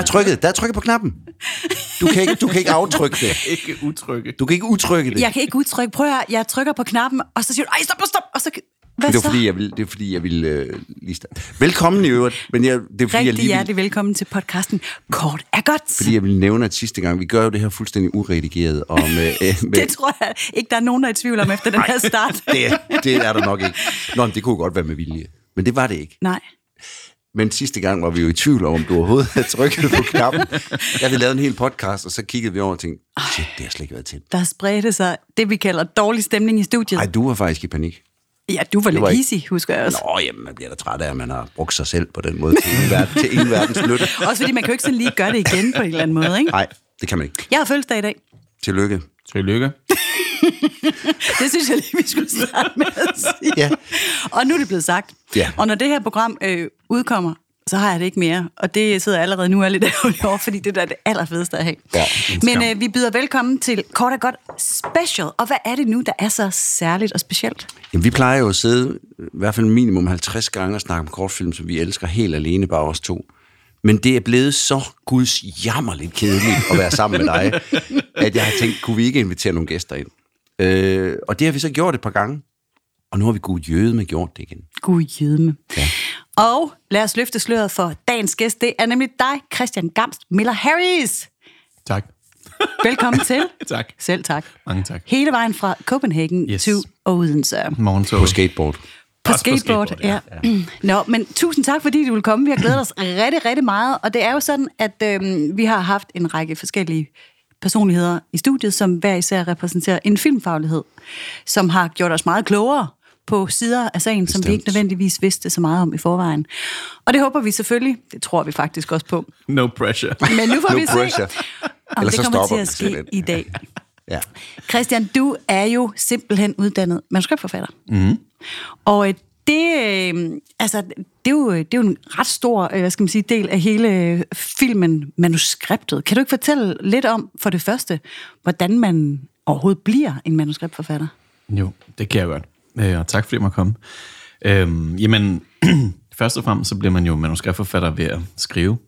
Der er trykket, der er trykket på knappen. Du kan ikke, du kan ikke aftrykke det. Ikke utrykke. Du kan ikke udtrykke det. Jeg kan ikke udtrykke. Prøv at høre, jeg trykker på knappen, og så siger du, ej, stop, stop, og så... Hvad det er fordi, jeg vil, det er fordi, jeg vil øh, lige starte. Velkommen i øvrigt, men jeg, det er fordi, jeg Rigtig lige vil, hjertelig velkommen til podcasten. Kort er godt. fordi jeg vil nævne, at sidste gang, vi gør jo det her fuldstændig uredigeret. Og med, øh, med, Det tror jeg ikke, der er nogen, der er i tvivl om efter den her start. det, det er der nok ikke. Nå, men det kunne godt være med vilje. Men det var det ikke. Nej. Men sidste gang var vi jo i tvivl om, om du overhovedet havde trykket på knappen. Jeg vi lavede en hel podcast, og så kiggede vi over og tænkte, shit, det har slet ikke været til. Der spredte sig det, vi kalder dårlig stemning i studiet. Nej, du var faktisk i panik. Ja, du var lidt var easy, husker jeg også. Nå, jamen, man bliver da træt af, at man har brugt sig selv på den måde til ingen, verden, til ingen verdens nytte. Også fordi man kan jo ikke sådan lige gøre det igen på en eller anden måde, ikke? Nej, det kan man ikke. Jeg har fødselsdag i dag. Tillykke. Tillykke. Det synes jeg lige, vi skulle starte med at sige. Ja. Og nu er det blevet sagt. Ja. Og når det her program øh, udkommer, så har jeg det ikke mere. Og det sidder jeg allerede nu er lidt ærgerlig over, fordi det der er det allerfedeste at have. Ja, Men øh, vi byder velkommen til Kort og Godt Special. Og hvad er det nu, der er så særligt og specielt? Jamen, vi plejer jo at sidde i hvert fald minimum 50 gange og snakke om kortfilm, som vi elsker helt alene, bare os to. Men det er blevet så guds jammerligt kedeligt at være sammen med dig, at jeg har tænkt, kunne vi ikke invitere nogle gæster ind? Øh, og det har vi så gjort et par gange. Og nu har vi gud med gjort det igen. Gud jødme. Ja. Og lad os løfte sløret for dagens gæst. Det er nemlig dig, Christian Gamst Miller Harris. Tak. Velkommen til. Tak. Selv tak. Mange tak. Hele vejen fra Copenhagen Yes. to Odense. Morgentog. På skateboard. På Også på skateboard, skateboard, ja. ja. Nå, men tusind tak, fordi du vil komme. Vi har glædet os rigtig, rigtig meget. Og det er jo sådan, at øhm, vi har haft en række forskellige personligheder i studiet, som hver især repræsenterer en filmfaglighed, som har gjort os meget klogere på sider af sagen, som vi Bestemt. ikke nødvendigvis vidste så meget om i forvejen. Og det håber vi selvfølgelig, det tror vi faktisk også på. No pressure. Men nu får No vi se, pressure. om Ellers det kommer til at ske i dag. Ja. Christian, du er jo simpelthen uddannet manuskriptforfatter. Mm. Og øh, det, øh, altså, det, er jo, det er jo en ret stor øh, hvad skal man sige, del af hele filmen, manuskriptet. Kan du ikke fortælle lidt om, for det første, hvordan man overhovedet bliver en manuskriptforfatter? Jo, det kan jeg godt. Øh, og tak fordi jeg må komme. Øhm, jamen, først og fremmest så bliver man jo manuskriptforfatter ved at skrive.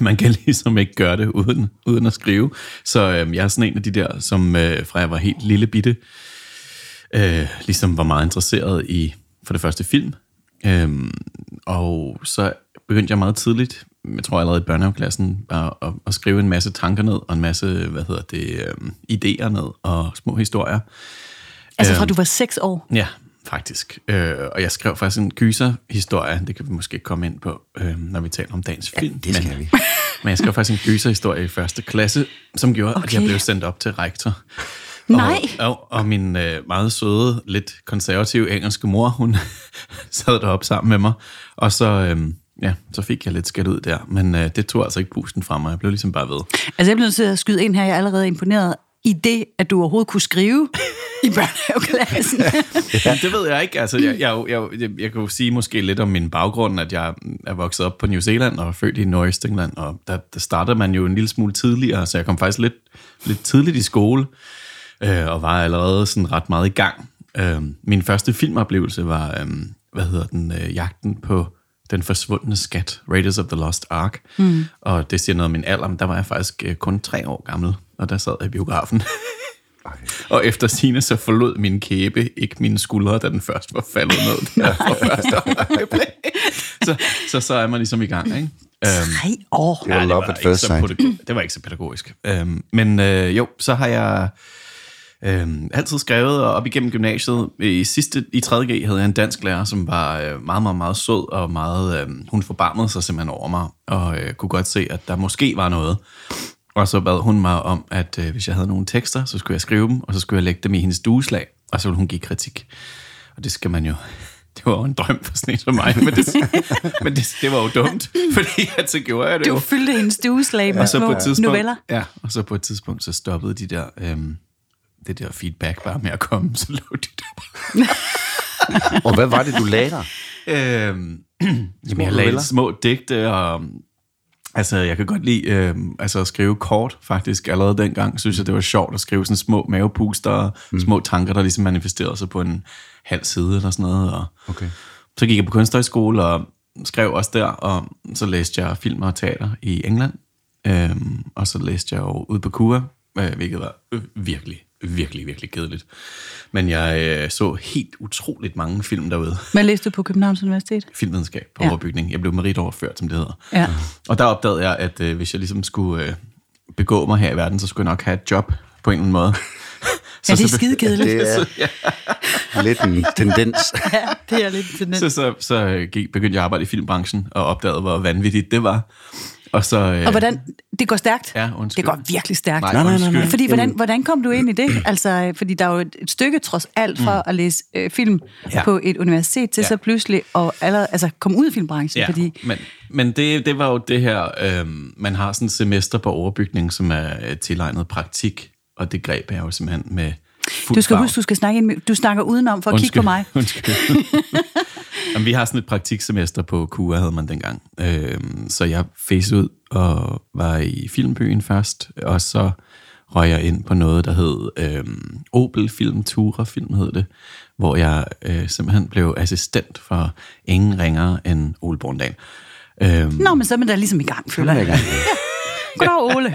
Man kan ligesom ikke gøre det uden, uden at skrive. Så øhm, jeg er sådan en af de der, som øh, fra jeg var helt lille bitte, øh, ligesom var meget interesseret i for det første film. Øhm, og så begyndte jeg meget tidligt, jeg tror allerede i børnehaveklassen, at, at, at skrive en masse tanker ned, og en masse, hvad hedder det, øhm, idéer ned, og små historier. Altså fra du var seks år. Ja, faktisk. Øh, og jeg skrev faktisk en gyserhistorie, det kan vi måske komme ind på, øh, når vi taler om dagens film. det skal men, vi. Men jeg skrev faktisk en gyserhistorie i første klasse, som gjorde, okay. at jeg blev sendt op til rektor. Nej. Og, og, og min øh, meget søde, lidt konservative engelske mor, hun sad deroppe sammen med mig. Og så, øh, ja, så fik jeg lidt skæld ud der. Men øh, det tog altså ikke pusten fra mig. Jeg blev ligesom bare ved. Altså jeg bliver nødt til at skyde ind her, jeg er allerede imponeret i det, at du overhovedet kunne skrive i børnehaveklassen. Ja. Det ved jeg ikke. Altså, jeg, jeg, jeg, jeg, jeg kan jo sige måske lidt om min baggrund, at jeg er vokset op på New Zealand og er født i Nordøstengland, og der, der starter man jo en lille smule tidligere, så jeg kom faktisk lidt, lidt tidligt i skole, øh, og var allerede sådan ret meget i gang. Øh, min første filmoplevelse var, øh, hvad hedder den, øh, jagten på den forsvundne skat, Raiders of the Lost Ark. Mm. Og det siger noget om min alder, men der var jeg faktisk øh, kun tre år gammel, og der sad jeg i biografen. Og efter sine så forlod min kæbe ikke mine skuldre, da den først var faldet ned. Der første så, så, så er man ligesom i gang, ikke? Øhm, Tre år. Så sight. pædag- det var ikke så pædagogisk. Øhm, men øh, jo, så har jeg øhm, altid skrevet, og op igennem gymnasiet, i sidste i 3.G havde jeg en dansk lærer, som var øh, meget, meget, meget sød, og meget, øh, hun forbarmede sig simpelthen over mig, og øh, kunne godt se, at der måske var noget. Og så bad hun mig om, at øh, hvis jeg havde nogle tekster, så skulle jeg skrive dem, og så skulle jeg lægge dem i hendes dueslag, og så ville hun give kritik. Og det skal man jo... Det var jo en drøm for sådan en som mig, men, det, men det, det var jo dumt, fordi at så gjorde jeg det jo. Du fyldte hendes dueslag med Og så på et tidspunkt, noveller. Ja, og så på et tidspunkt, så stoppede de der, øhm, det der feedback bare med at komme, så lå de der. Og hvad var det, du lagde der? Øhm, jamen, jeg lavede små digte, og altså, jeg kan godt lide øhm, altså, at skrive kort, faktisk. Allerede dengang synes jeg, det var sjovt at skrive sådan små mavepuster, mm. små tanker, der ligesom manifesterede sig på en halv side eller sådan noget. Og Okay. så gik jeg på kunsthøjskole, og skrev også der, og så læste jeg film og teater i England. Øhm, og så læste jeg jo ud på KUA, øh, hvilket var øh, virkelig, virkelig, virkelig kedeligt. Men jeg øh, så helt utroligt mange film derude. Hvad læste du på Københavns Universitet? Filmvidenskab på Ja. ja. overbygning. Jeg blev meritoverført, som det hedder. Ja. Og der opdagede jeg, at øh, hvis jeg ligesom skulle øh, begå mig her i verden, så skulle jeg nok have et job på en eller anden måde. Ja, det er så- skide kedeligt. Det er lidt en tendens. Ja, det er lidt tendens. Så, så, så gik, begyndte jeg at arbejde i filmbranchen, og opdagede, hvor vanvittigt det var. Og så... Øh, Og hvordan, det går stærkt? Ja, undskyld. Det går virkelig stærkt. Nej, nej, nej, nej. Fordi hvordan, hvordan kom du ind i det? Altså, fordi der er jo et, stykke trods alt fra mm. at læse øh, film ja. På et universitet til ja. Så pludselig at allerede, altså, komme ud i filmbranchen. Ja, Fordi, men, men det, det var jo det her, øh, man har sådan et semester på overbygning, som er øh, tilegnet praktik, og det greb er jo simpelthen med fuld du skal farve. huske, du skal snakke ind du snakker udenom for at kigge på mig. Undskyld. Jamen, vi har sådan et praktiksemester på KUA, havde man dengang. Øhm, så jeg facede ud og var i Filmbyen først, og så røg jeg ind på noget, der hed øhm, Opel Film Tura Film hed det, hvor jeg øh, simpelthen blev assistent for ingen ringere end Ole Borndal. Øhm, Nå, men så er man da ligesom i gang, føler jeg. Goddag, Ole.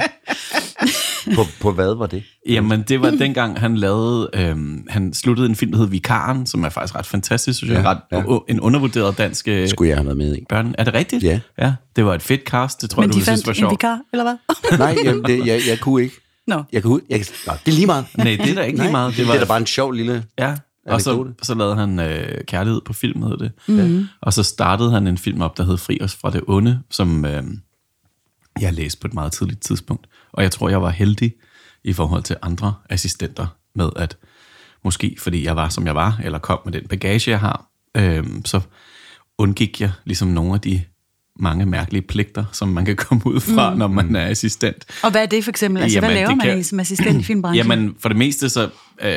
På, på hvad var det? Jamen, det var dengang, han lavede... Øhm, han sluttede en film, der hed Vikaren, som er faktisk ret fantastisk, synes jeg. Ja, ret, ja. En undervurderet dansk øh, Skulle jeg have været med i? børn. Er det rigtigt? Ja. ja. Det var et fedt cast, det tror Men jeg, de du synes var fandt en sjovt. vikar, eller hvad? Nej, jamen, det, jeg, jeg kunne ikke. Nå. Jeg kunne, jeg, nå, det er lige meget. Nej, det er da ikke lige meget. Det, var, det er da bare en sjov lille... Ja, og så, så lavede han øh, Kærlighed på film, hed det. Mm-hmm. Og så startede han en film op, der hed Fri os fra det onde, som øh, jeg læste på et meget tidligt tidspunkt. Og jeg tror, jeg var heldig i forhold til andre assistenter med, at måske fordi jeg var, som jeg var, eller kom med den bagage, jeg har, øh, så undgik jeg ligesom nogle af de mange mærkelige pligter, som man kan komme ud fra, mm. når man er assistent. Og hvad er det for eksempel? Altså, hvad Jamen, laver det man kan... som assistent i filmbranchen? Jamen, for det meste så øh,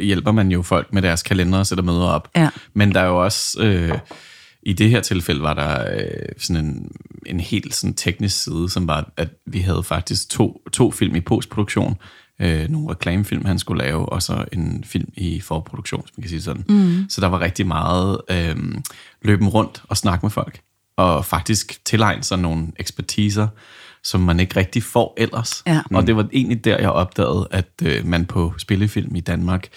hjælper man jo folk med deres kalender og sætter møder op. Ja. Men der er jo også, øh, i det her tilfælde var der øh, sådan en, en helt sådan teknisk side, som var, at vi havde faktisk to, to film i postproduktion. Øh, nogle reklamefilm, han skulle lave, og så en film i forproduktion, hvis man kan sige sådan. Mm. Så der var rigtig meget øh, løben rundt og snakke med folk, og faktisk tilegne sig nogle ekspertiser, som man ikke rigtig får ellers. Ja. Og det var egentlig der, jeg opdagede, at øh, man på spillefilm i Danmark,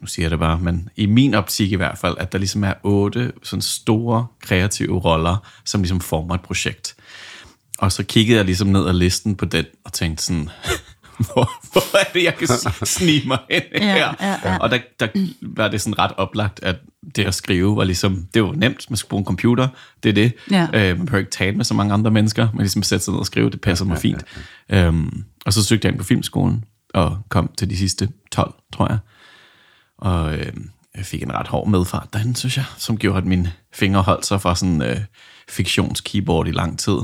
nu siger jeg det bare, men i min optik i hvert fald, at der ligesom er otte sådan store kreative roller, som ligesom former et projekt. Og så kiggede jeg ligesom ned ad listen på den, og tænkte sådan, hvor, hvor er det, jeg kan snige mig Ja, her? ja, ja. Og der, der var det sådan ret oplagt, at det at skrive var ligesom, det var nemt, man skulle bruge en computer, det er det. Ja. Øh, man behøver ikke tale med så mange andre mennesker, men ligesom sætte sig ned og skrive, det passer mig fint. Øhm, og så søgte jeg ind på filmskolen, og kom til de sidste 12, tror jeg. Og øh, jeg fik en ret hård medfart derhen, synes jeg, som gjorde, at mine fingre holdt sig fra sådan øh, fiktionskeyboard i lang tid.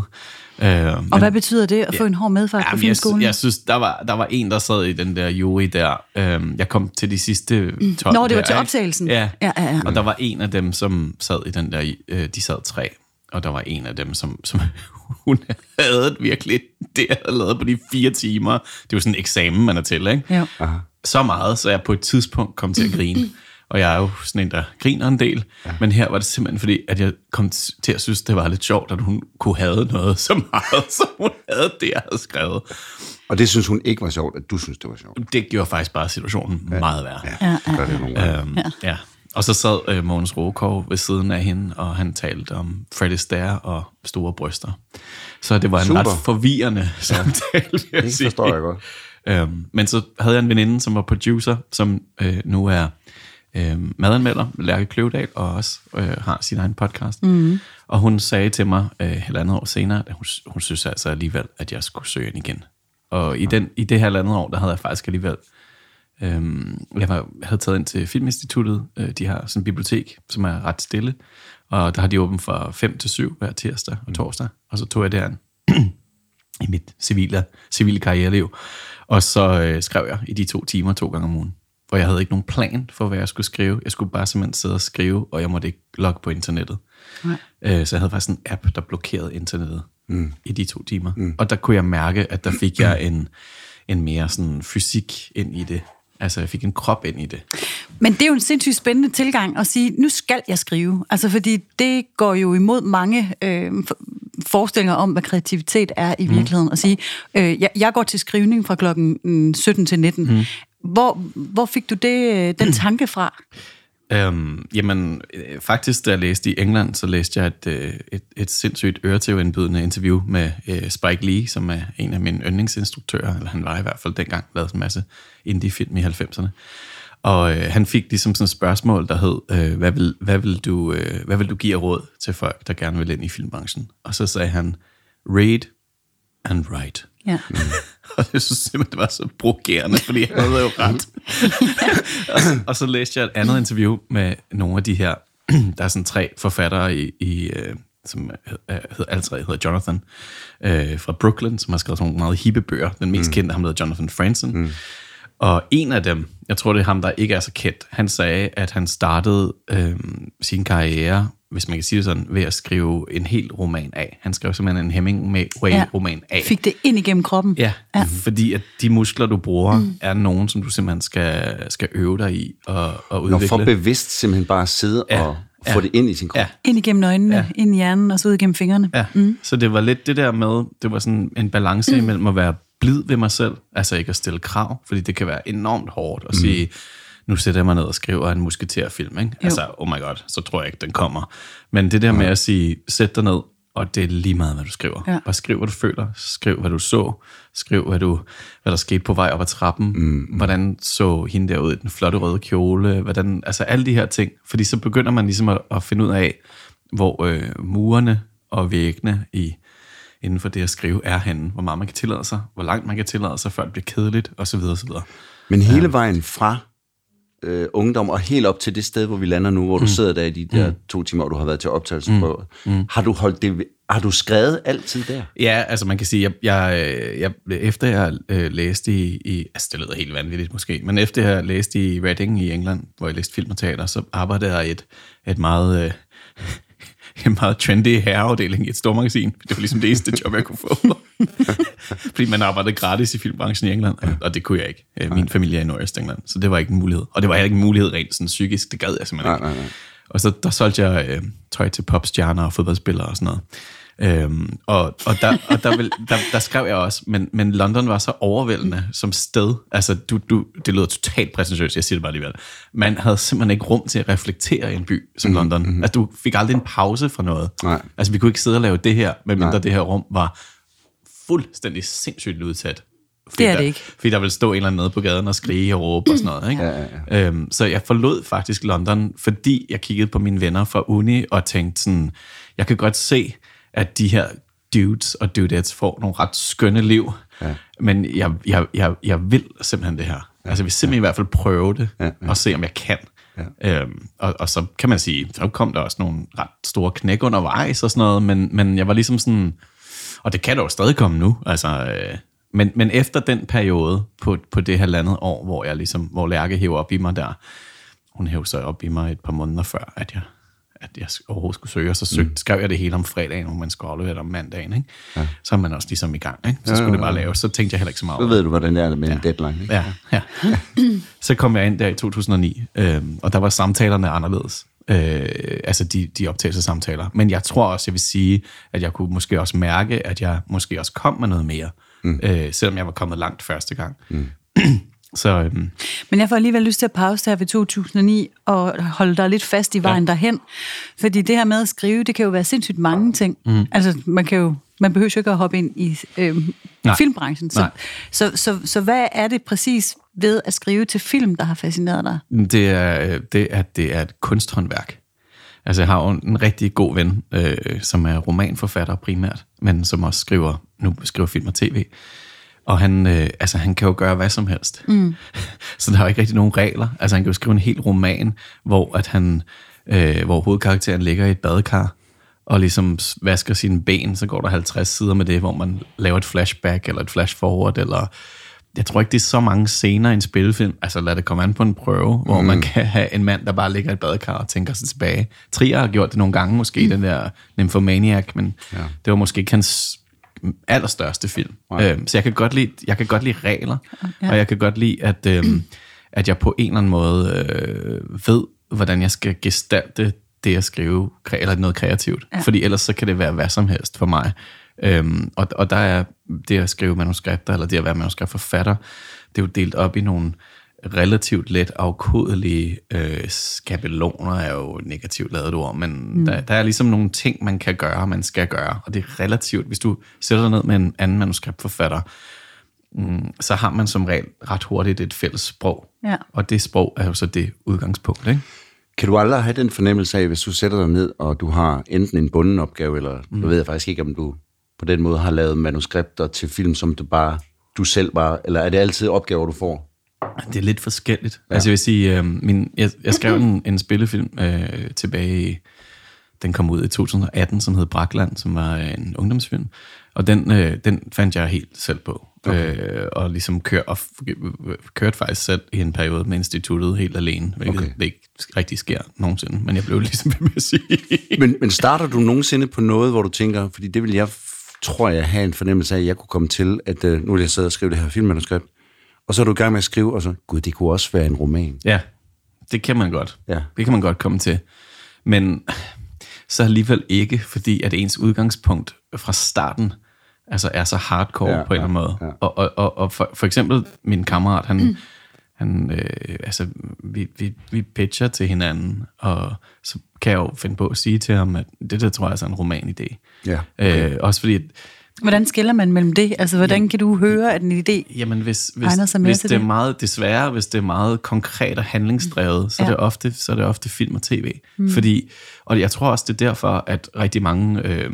Øh, Og hvad betyder det at få en hård medfart på Jamen, jeg, filmskolen? jeg synes, der var, der var en, der sad i den der jury der. Øhm, jeg kom til de sidste 12 Nå, det var der, til optagelsen. Ja. Ja, ja, ja. og der var en af dem, som sad i den der, øh, de sad tre, og der var en af dem, som, som hun havde virkelig, det jeg havde lavet på de fire timer. Det jo sådan en eksamen, man er til, ikke? Jo. Så meget, så jeg på et tidspunkt kom til at grine. Og jeg er jo sådan en, der griner en del. Ja. Men her var det simpelthen fordi, at jeg kom til at synes, det var lidt sjovt, at hun kunne have noget så meget, som hun havde det, jeg havde skrevet. Og det synes hun ikke var sjovt, at du synes, det var sjovt. Det gjorde faktisk bare situationen ja. meget værre. Ja, ja, gør det. Øhm, ja. ja. Og så sad øh, Mogens Rokov ved siden af hende, og han talte om Fred Astaire og store bryster. Så det var en Super. ret forvirrende samtale, vil jeg Det sige. forstår jeg godt. Øhm, men så havde jeg en veninde, som var producer, som øh, nu er øh, madanmelder, Lærke Kløvedal, og også øh, har sin egen podcast. Mm. Og hun sagde til mig øh, halvandet år senere, at hun, hun synes altså alligevel, at jeg skulle søge ind igen. Og i, den, i det her halvandet år, der havde jeg faktisk alligevel Øhm, jeg, var, havde taget ind til Filminstituttet. Øh, de har sådan en bibliotek, som er ret stille. Og der har de åbent fra 5 til 7 hver tirsdag og torsdag. Og så tog jeg derind i mit civile, civile karriereliv. Og så øh, skrev jeg i de to timer to gange om ugen. Hvor jeg havde ikke nogen plan for, hvad jeg skulle skrive. Jeg skulle bare simpelthen sidde og skrive, og jeg måtte ikke logge på internettet. Nej. Øh, så jeg havde faktisk en app, der blokerede internettet mm. i de to timer. Mm. Og der kunne jeg mærke, at der fik jeg en, en mere sådan fysik ind i det. Altså, jeg fik en krop ind i det. Men det er jo en sindssygt spændende tilgang at sige, nu skal jeg skrive. Altså, fordi det går jo imod mange øh, forestillinger om, hvad kreativitet er i virkeligheden. Mm. At sige, øh, jeg, jeg går til skrivning fra klokken 17 til 19. Mm. Hvor, hvor fik du det, øh, den tanke fra? Øhm, jamen, øh, faktisk, da jeg læste i England, så læste jeg et, øh, et, et sindssygt øretævindbydende interview med øh, Spike Lee, som er en af mine yndlingsinstruktører, eller han var i hvert fald dengang, lavet en masse indie-film i 90'erne. Og øh, han fik ligesom sådan et spørgsmål, der hed, øh, hvad, vil, hvad, vil du, øh, hvad vil du give af råd til folk, der gerne vil ind i filmbranchen? Og så sagde han, read and write. Ja. Mm. og jeg synes simpelthen, det var så provokerende, fordi han havde jo ret. og, så, og så læste jeg et andet interview med nogle af de her, der er sådan tre forfattere i, i øh, som hedder, alle tre hedder Jonathan, øh, fra Brooklyn, som har skrevet sådan nogle meget hippe bøger. Den mest mm. kendte, ham hedder Jonathan Franzen. Mm. Og en af dem, jeg tror det er ham, der ikke er så kendt, han sagde, at han startede øh, sin karriere, hvis man kan sige det sådan, ved at skrive en hel roman af. Han skrev simpelthen en Hemingway-roman af. Fik det ind igennem kroppen. Ja, ja, fordi at de muskler, du bruger, mm. er nogen, som du simpelthen skal, skal øve dig i og, og udvikle. Når for bevidst simpelthen bare sidde ja. og få ja. det ind i sin krop. Ja. Ind igennem øjnene, ja. ind i hjernen og så ud igennem fingrene. Ja. Mm. Så det var lidt det der med, det var sådan en balance mm. imellem at være blid ved mig selv, altså ikke at stille krav, fordi det kan være enormt hårdt at mm. sige, nu sætter jeg mig ned og skriver en musketerfilm, ikke? Jo. Altså, oh my god, så tror jeg ikke, den kommer. Men det der med at sige, sæt dig ned, og det er lige meget, hvad du skriver. Ja. Bare skriv, hvad du føler. Skriv, hvad du så. Skriv, hvad, du, hvad der skete på vej op ad trappen. Mm. Hvordan så hende der ud i den flotte røde kjole. Hvordan, altså alle de her ting. Fordi så begynder man ligesom at, at finde ud af, hvor øh, murene og væggene i inden for det at skrive er henne. Hvor meget man kan tillade sig, hvor langt man kan tillade sig, før det bliver kedeligt, osv. osv. Men hele ja. vejen fra øh, ungdom og helt op til det sted, hvor vi lander nu, hvor du mm. sidder der i de der mm. to timer, hvor du har været til optagelse mm. mm. Har du holdt det har du skrevet altid der? Ja, altså man kan sige, jeg, jeg, jeg efter jeg øh, læste i, i, altså det lyder helt vanvittigt måske, men efter jeg læste i Reading i England, hvor jeg læste film og teater, så arbejdede jeg i et, et meget øh, en meget trendy herreafdeling i et stort magasin. Det var ligesom det eneste job, jeg kunne få. Fordi man arbejdede gratis i filmbranchen i England, og det kunne jeg ikke. Øh, min familie er i Nordøst England, så det var ikke en mulighed. Og det var heller ikke en mulighed rent sådan psykisk, det gad jeg simpelthen ikke. Nej, nej, nej. Og så der solgte jeg øh, tøj til popstjerner og fodboldspillere og sådan noget. Øhm, og og, der, og der, vil, der, der skrev jeg også, men, men London var så overvældende som sted. Altså, du, du, det lyder totalt præsentøst, jeg siger det bare alligevel. Man havde simpelthen ikke rum til at reflektere i en by som mm, London. Mm-hmm. Altså, du fik aldrig en pause fra noget. Nej. Altså, vi kunne ikke sidde og lave det her, medmindre Nej. det her rum var fuldstændig sindssygt udsat. Fordi det er det ikke. Der, fordi der ville stå en eller anden nede på gaden og skrige og råbe og sådan noget. Ikke? Ja, ja, ja. Øhm, så jeg forlod faktisk London, fordi jeg kiggede på mine venner fra uni og tænkte sådan, jeg kan godt se, at de her dudes og dudettes får nogle ret skønne liv. Ja. Men jeg, jeg, jeg, jeg vil simpelthen det her. Ja. Altså jeg vil simpelthen ja. i hvert fald prøve det, ja, ja. og se om jeg kan. Ja. Øhm, og, og så kan man sige, så kom der også nogle ret store knæk undervejs og sådan noget, men, men jeg var ligesom sådan, og det kan der jo stadig komme nu, altså, øh, men, men efter den periode på, på det halvandet år, hvor jeg ligesom, hvor Lærke hæver op i mig der, hun hævde sig op i mig et par måneder før, at jeg at jeg overhovedet skulle søge, og så søgte, mm. skrev jeg det hele om fredagen, hvor man skulle aflevere det om mandagen. Ikke? Ja. Så er man også ligesom i gang. Ikke? Så skulle ja, ja, ja. det bare laves. Så tænkte jeg heller ikke så meget Så ved du, hvordan det er med ja. en deadline. Ikke? Ja, ja. så kom jeg ind der i 2009, øh, og der var samtalerne anderledes. Øh, altså de, de optagelsesamtaler. Men jeg tror også, jeg vil sige, at jeg kunne måske også mærke, at jeg måske også kom med noget mere, mm. øh, selvom jeg var kommet langt første gang. Mm. Så, øhm. Men jeg får alligevel lyst til at pause her ved 2009 og holde dig lidt fast i vejen ja. derhen. Fordi det her med at skrive, det kan jo være sindssygt mange ting. Mm. Altså, man kan jo man behøver jo ikke at hoppe ind i øhm, filmbranchen. Så, så, så, så, så hvad er det præcis ved at skrive til film, der har fascineret dig? Det er, det er, det er et kunsthåndværk. Altså, jeg har jo en rigtig god ven, øh, som er romanforfatter primært, men som også skriver, nu skriver film og tv. Og han, øh, altså, han kan jo gøre hvad som helst. Mm. Så der er jo ikke rigtig nogen regler. Altså han kan jo skrive en hel roman, hvor, at han, øh, hvor hovedkarakteren ligger i et badekar, og ligesom vasker sine ben, så går der 50 sider med det, hvor man laver et flashback, eller et flash forward, eller jeg tror ikke, det er så mange scener i en spillefilm. Altså lad det komme an på en prøve, mm. hvor man kan have en mand, der bare ligger i et badekar og tænker sig tilbage. Trier har gjort det nogle gange, måske mm. den der Nymphomaniac, men ja. det var måske ikke hans allerstørste film. Wow. Øhm, så jeg kan godt lide, jeg kan godt lide regler, ja. og jeg kan godt lide, at, øhm, at jeg på en eller anden måde øh, ved, hvordan jeg skal gestalte det at skrive, eller noget kreativt. Ja. Fordi ellers så kan det være hvad som helst for mig. Øhm, og, og der er det at skrive manuskripter, eller det at være manuskriptforfatter, det er jo delt op i nogle relativt let afkodelige øh, skabeloner, er jo negativt lavet ord, men mm. der, der er ligesom nogle ting, man kan gøre, man skal gøre, og det er relativt, hvis du sætter dig ned med en anden manuskriptforfatter, mm, så har man som regel ret hurtigt et fælles sprog, Ja. og det sprog er jo så det udgangspunkt, ikke? Kan du aldrig have den fornemmelse af, hvis du sætter dig ned, og du har enten en bunden opgave, eller mm. nu ved jeg faktisk ikke, om du på den måde har lavet manuskripter til film, som du bare du selv bare, eller er det altid opgaver, du får? Det er lidt forskelligt. Ja. Altså jeg vil sige, øh, min, jeg, jeg skrev en, en spillefilm øh, tilbage i, den kom ud i 2018, som hed Brakland, som var en ungdomsfilm. Og den, øh, den fandt jeg helt selv på. Okay. Øh, og ligesom kør, og kørte faktisk selv i en periode med instituttet helt alene, hvilket Okay. det ikke rigtig sker nogensinde. Men jeg blev ligesom ved med at sige. Men, men starter du nogensinde på noget, hvor du tænker, fordi det vil jeg, tror jeg, have en fornemmelse af, at jeg kunne komme til, at øh, nu vil jeg sidde og skrive det her filmmanuskript, og så er du i gang med at skrive, og så, gud, det kunne også være en roman. Ja, det kan man godt. Ja. Det kan man godt komme til. Men så alligevel ikke, fordi at ens udgangspunkt fra starten altså er så hardcore Ja, ja, på en eller anden ja, måde. ja. Og, og, og, og for, for eksempel min kammerat, han, mm. han øh, altså, vi, vi, vi pitcher til hinanden, og så kan jeg jo finde på at sige til ham, at det der tror jeg altså er en romanidé. Ja, okay. øh, også fordi, at Hvordan skiller man mellem det? Altså, hvordan kan du høre, at en idé... Jamen, hvis, hvis, Egner sig mere hvis til det er det? meget, desværre, hvis det er meget konkret og handlingsdrevet, så, Ja. er det ofte, så er det ofte film og tv. Mm. Fordi, og jeg tror også, det er derfor, at rigtig mange, øh,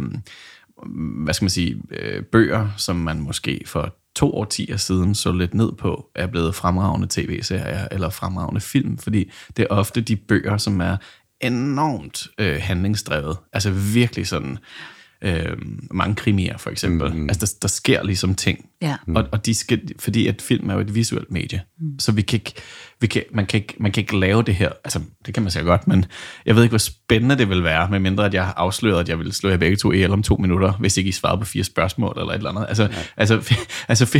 hvad skal man sige, øh, bøger, som man måske for to årtier siden så lidt ned på, er blevet fremragende tv-serier eller fremragende film, fordi det er ofte de bøger, som er enormt øh, handlingsdrevet. Altså virkelig sådan øh, mange krimier for eksempel. Mm. Altså der, der sker ligesom ting. Ja. Mm. Og, og de skal, fordi at film er jo et visuelt medie, mm. så vi kan ikke, vi kan, man, kan ikke, man kan ikke lave det her. Altså, det kan man sikkert godt, men jeg ved ikke, hvor spændende det vil være, medmindre at jeg har afsløret, at jeg vil slå jer begge to ihjel om to minutter, hvis ikke I svarede på fire spørgsmål eller et eller andet. Altså, ja. altså, altså fi,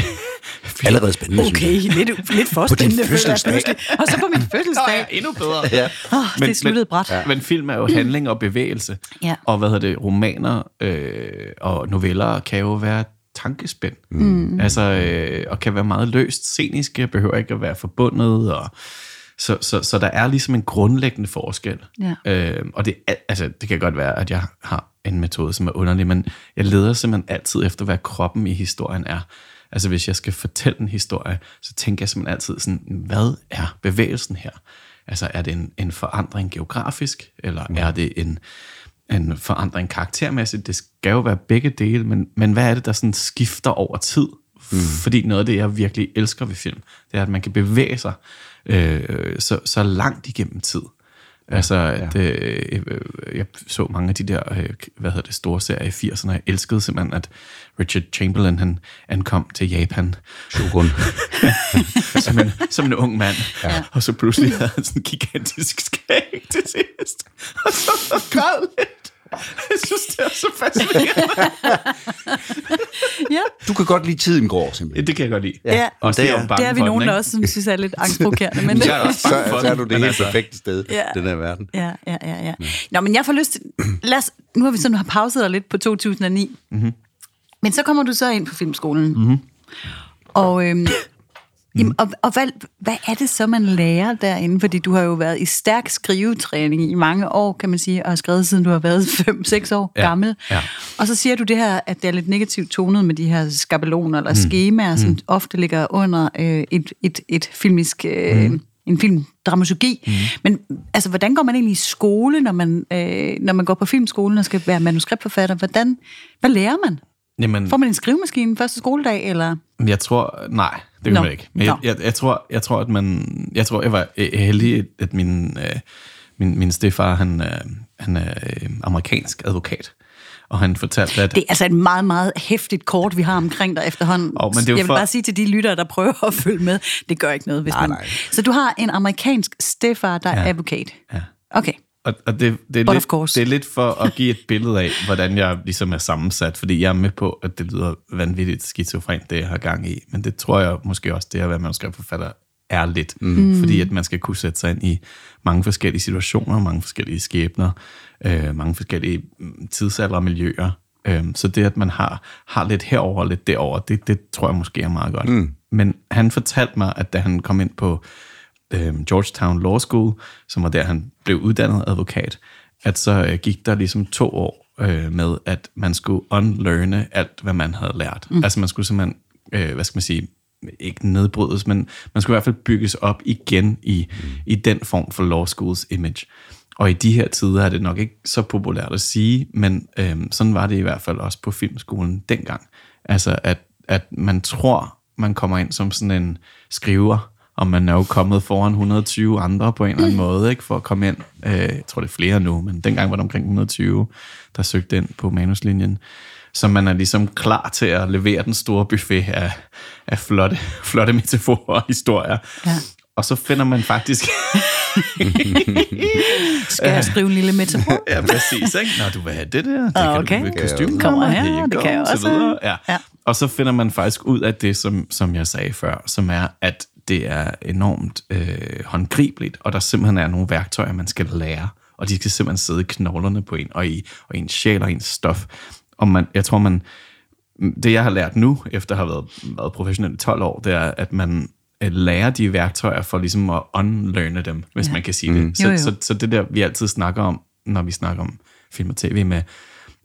fi, Allerede spændende, Okay, lidt, lidt for På din spændende, jeg fødselsdag. Og så på min Nå, ja, fødselsdag. endnu bedre. Ja. Oh, det er sluttet bræt. Men, men film er jo handling og bevægelse. Ja. Og hvad hedder det, romaner øh, og noveller kan jo være tankespænd. Mm. Altså, øh, og kan være meget løst sceniske, behøver ikke at være forbundet. Og, så, så, så der er ligesom en grundlæggende forskel. Ja. Øh, og det, altså, det kan godt være, at jeg har en metode, som er underlig, men jeg leder simpelthen altid efter, hvad kroppen i historien er. Altså hvis jeg skal fortælle en historie, så tænker jeg simpelthen altid sådan, hvad er bevægelsen her? Altså er det en, en forandring geografisk, eller mm. er det en, en forandring karaktermæssigt? Det skal jo være begge dele, men, men hvad er det, der sådan skifter over tid? Mm. Fordi noget af det, jeg virkelig elsker ved film, det er, at man kan bevæge sig øh, så, så langt igennem tid. Altså, at, øh, øh, jeg så mange af de der, øh, hvad hedder det, store serier i 80'erne, og jeg elskede simpelthen, at Richard Chamberlain, han ankom til Japan Shogun. som, en, som en ung mand, ja. og så pludselig havde han sådan en gigantisk skæg til sidst, og så græd lidt. Jeg synes, det er så fascinerende. Ja, Du kan godt lide tiden går, simpelthen. Det kan jeg godt lide. Ja. Også Det er- jeg er det er vi for den, nogen, der også synes er lidt angstprovokerende. Men Jeg er også Så, bange for så er du det helt altså- perfekte sted, Ja. den her verden. Ja, ja, ja, ja. Nå, men jeg får lyst til... Lad os, nu har vi sådan har pauset dig lidt på 2009. Mm-hmm. Men så kommer du så ind på filmskolen. Mm-hmm. Og, øhm, jamen, og, og hvad, hvad er det så, man lærer derinde? Fordi du har jo været i stærk skrivetræning i mange år, kan man sige, og har skrevet siden du har været 5-6 år Ja, gammel. ja. Og så siger du det her, at det er lidt negativt tonet med de her skabeloner eller mm. skemaer, som ofte ligger under øh, et, et, et filmisk... Øh, mm. en filmdramaturgi. Mm. Men altså, hvordan går man egentlig i skole, når man, øh, når man går på filmskolen og skal være manuskriptforfatter? Hvordan, hvad lærer man? Jamen, Får man en skrivemaskine første skoledag, eller? Jeg tror, nej, det kan Nå. man ikke. Men jeg, jeg, jeg, tror, jeg tror, at man, jeg tror, jeg var heldig, at min, øh, min, min stefar, han, øh, han er øh, amerikansk advokat. Og han fortalte, at... Det er altså et meget, meget hæftigt kort, vi har omkring dig efterhånden. Åh, men det er jeg vil for- bare sige til de lyttere, der prøver at følge med, det gør ikke noget. Hvis Nej, man... nej. Så du har en amerikansk stefar, der er Ja. advokat? Ja. Okay. Og, og det, det, er But lidt, det er lidt for at give et billede af, hvordan jeg ligesom er sammensat, fordi jeg er med på, at det lyder vanvittigt skizofrent, det jeg har gang i. Men det tror jeg måske også, det at være manuskriptforfatter er lidt. Mm. Fordi at man skal kunne sætte sig ind i mange forskellige situationer, mange forskellige skæbner, øh, mange forskellige mm, tidsalder og miljøer. Øh, så det, at man har, har lidt herover og lidt derover, det, det tror jeg måske er meget godt. Mm. Men han fortalte mig, at da han kom ind på øh, Georgetown Law School, som var der, han blev uddannet advokat, at så øh, gik der ligesom to år øh, med, at man skulle unlearne alt, hvad man havde lært. Mm. Altså man skulle simpelthen, øh, hvad skal man sige, ikke nedbrydes, men man skulle i hvert fald bygges op igen i, mm. i den form for law schools image. Og i de her tider er det nok ikke så populært at sige, men øh, sådan var det i hvert fald også på filmskolen dengang. Altså at, at man tror, man kommer ind som sådan en skriver, og man er jo kommet foran 120 andre på en eller anden måde, ikke, for at komme ind. Øh, jeg tror, det er flere nu, men dengang var det omkring 120, der søgte ind på manuslinjen. Så man er ligesom klar til at levere den store buffet af, af flotte, flotte metaforer og historier. Ja. Og så finder man faktisk... Skal jeg skrive en lille metafor? ja, præcis. Ikke? Nå, du vil have det der. Det ah, okay. kan du kostume kommer her, det kan jeg også. Ja. ja. Og så finder man faktisk ud af det, som, som jeg sagde før, som er, at det er enormt øh, håndgribeligt, og der simpelthen er nogle værktøjer, man skal lære, og de skal simpelthen sidde i knoglerne på en, og i, og i en sjæl og en stof. Og man, jeg tror, man, det jeg har lært nu, efter at have været, været professionel i 12 år, det er, at man øh, lærer de værktøjer for ligesom at unlearne dem, hvis ja. man kan sige det. Mm. Så, jo, jo. Så, så det der, vi altid snakker om, når vi snakker om film og tv med,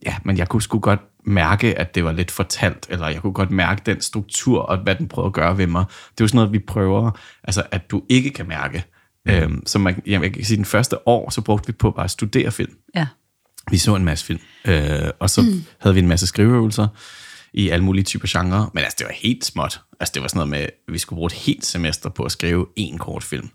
ja, men jeg kunne sgu godt mærke, at det var lidt fortalt, eller jeg kunne godt mærke den struktur, og hvad den prøvede at gøre ved mig. Det er jo sådan noget, vi prøver, altså at du ikke kan mærke. Mm. Øhm, så man, jamen, jeg kan sige, den første år, så brugte vi på bare at studere film. Ja. Vi så en masse film, øh, og så mm. havde vi en masse skriveøvelser i alle mulige typer genrer, men altså det var helt småt. Altså det var sådan noget med, at vi skulle bruge et helt semester på at skrive en kort film.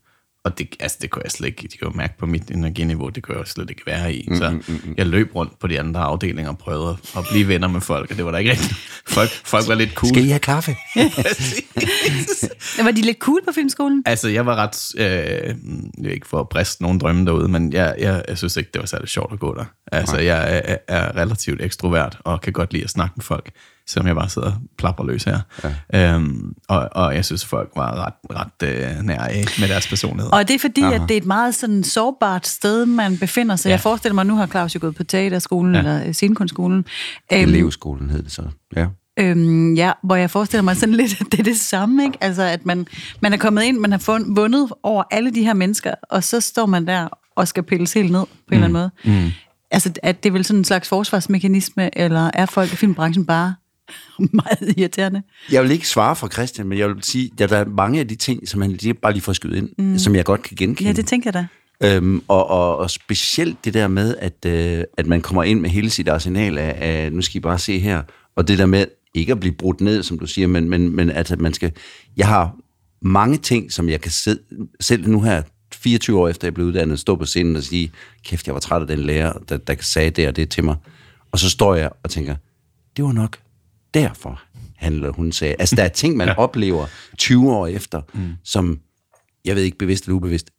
Og det, altså, det kunne jeg slet ikke, det kunne jeg mærke på mit energiniveau, det kunne jeg slet ikke være i. Så mm, mm, mm. jeg løb rundt på de andre afdelinger og prøvede at blive venner med folk, og det var da ikke rigtigt. Folk, folk var lidt cool. Skal I have kaffe? var de lidt cool på filmskolen? Altså, jeg var ret, øh, ikke for at briste nogen drømme derude, men jeg, jeg, jeg synes ikke, det var særlig sjovt at gå der. Altså, jeg er, er relativt ekstrovert, og kan godt lide at snakke med folk selvom jeg bare sidder og plapper løs her. Ja. Øhm, og, og jeg synes, folk var ret, ret øh, nære med deres personlighed. Og det er fordi, Aha. at det er et meget sådan sårbart sted, man befinder sig. Ja. Jeg forestiller mig, nu har Claus jo gået på teaterskolen, ja. eller scenekunstskolen. Øhm, Elevskolen hed det så, ja. Øhm, ja, hvor jeg forestiller mig sådan lidt, at det er det samme, ikke? Altså, at man, man er kommet ind, man har fund, vundet over alle de her mennesker, og så står man der og skal pilles helt ned på en mm. eller anden mm. måde. Mm. Altså, at det er vel sådan en slags forsvarsmekanisme, eller er folk i filmbranchen bare meget irriterende. Jeg vil ikke svare for Christian, men jeg vil sige, at der er mange af de ting, som han lige, bare lige får skyde ind, mm. som jeg godt kan genkende. Ja, det tænker jeg da. Øhm, og, og, og specielt det der med, at, øh, at man kommer ind med hele sit arsenal af, af, nu skal I bare se her, og det der med ikke at blive brudt ned, som du siger, men, men, men at man skal... Jeg har mange ting, som jeg kan sidde, selv nu her, 24 år efter jeg blev uddannet, stå på scenen og sige, kæft, jeg var træt af den lærer, der, der sagde det og det til mig. Og så står jeg og tænker, det var nok derfor handler hun sagde. Altså, der er ting, man ja. oplever 20 år efter, mm. som, jeg ved ikke, bevidst eller ubevidst,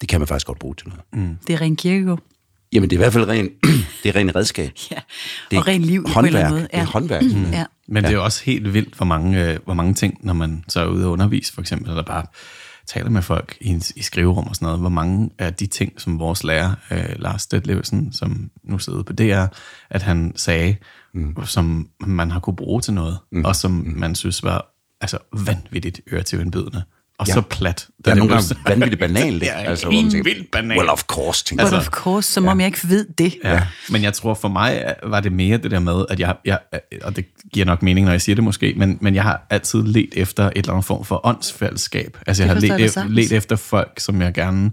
det kan man faktisk godt bruge til noget. Mm. Det er ren kirkegård. Jamen, det er i hvert fald ren, det er ren redskab. Ja, det er og ren liv håndværk. på en eller anden måde. Ja. Det er håndværk. Mm. Ja. Men det er også helt vildt, hvor mange, øh, hvor mange ting, når man så er ude og undervise, for eksempel, eller bare taler med folk i, i skriverum og sådan noget, hvor mange af de ting, som vores lærer, øh, Lars Stedlevsen, som nu sidder på DR, at han sagde, mm. som man har kunne bruge til noget, mm. og som mm. man synes var altså, vanvittigt øretævindbydende. Og ja. så plat. Det er nogle gange vanvittigt banalt. det er altså, helt tænker, vildt banalt. Well, of course, tænker Well, of course, som ja. om jeg ikke ved det. Ja. ja. Men jeg tror for mig var det mere det der med, at jeg, jeg og det giver nok mening, når jeg siger det måske, men, men jeg har altid let efter et eller andet form for åndsfællesskab. Altså jeg har let, let efter folk, som jeg gerne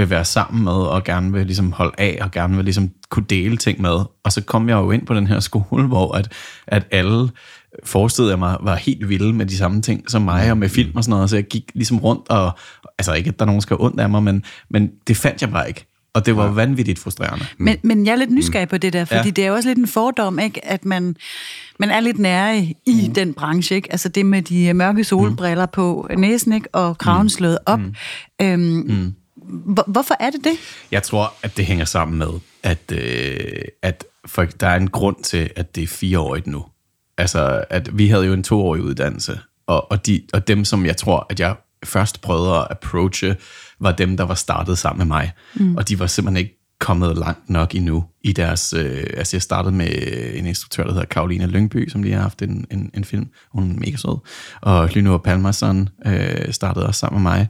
vil være sammen med, og gerne vil ligesom holde af, og gerne vil ligesom kunne dele ting med. Og så kom jeg jo ind på den her skole, hvor at, at alle forestillede jeg mig, var helt vilde med de samme ting som mig, og med film og sådan noget, så jeg gik ligesom rundt, og altså ikke, at der er nogen skal ondt af mig, men, men det fandt jeg bare ikke. Og det var ja. vanvittigt frustrerende. Men, men jeg er lidt nysgerrig på det der, fordi ja. det er jo også lidt en fordom, ikke? at man, man er lidt nære i mm. den branche. Ikke? Altså det med de mørke solbriller mm. på næsen ikke? og kraven mm. slået op. Mm. Øhm, mm. Hvorfor er det det? Jeg tror, at det hænger sammen med, at, øh, at for, der er en grund til, at det er fireårigt nu. Altså, at vi havde jo en toårig uddannelse, og, og, de, og dem, som jeg tror, at jeg først prøvede at approache, var dem, der var startet sammen med mig. Mm. Og de var simpelthen ikke kommet langt nok endnu i deres... Øh, altså jeg startede med en instruktør, der hedder Karoline Lyngby, som lige har haft en, en, en film. Hun er mega sød. Og Lynur Palmerson øh, startede også sammen med mig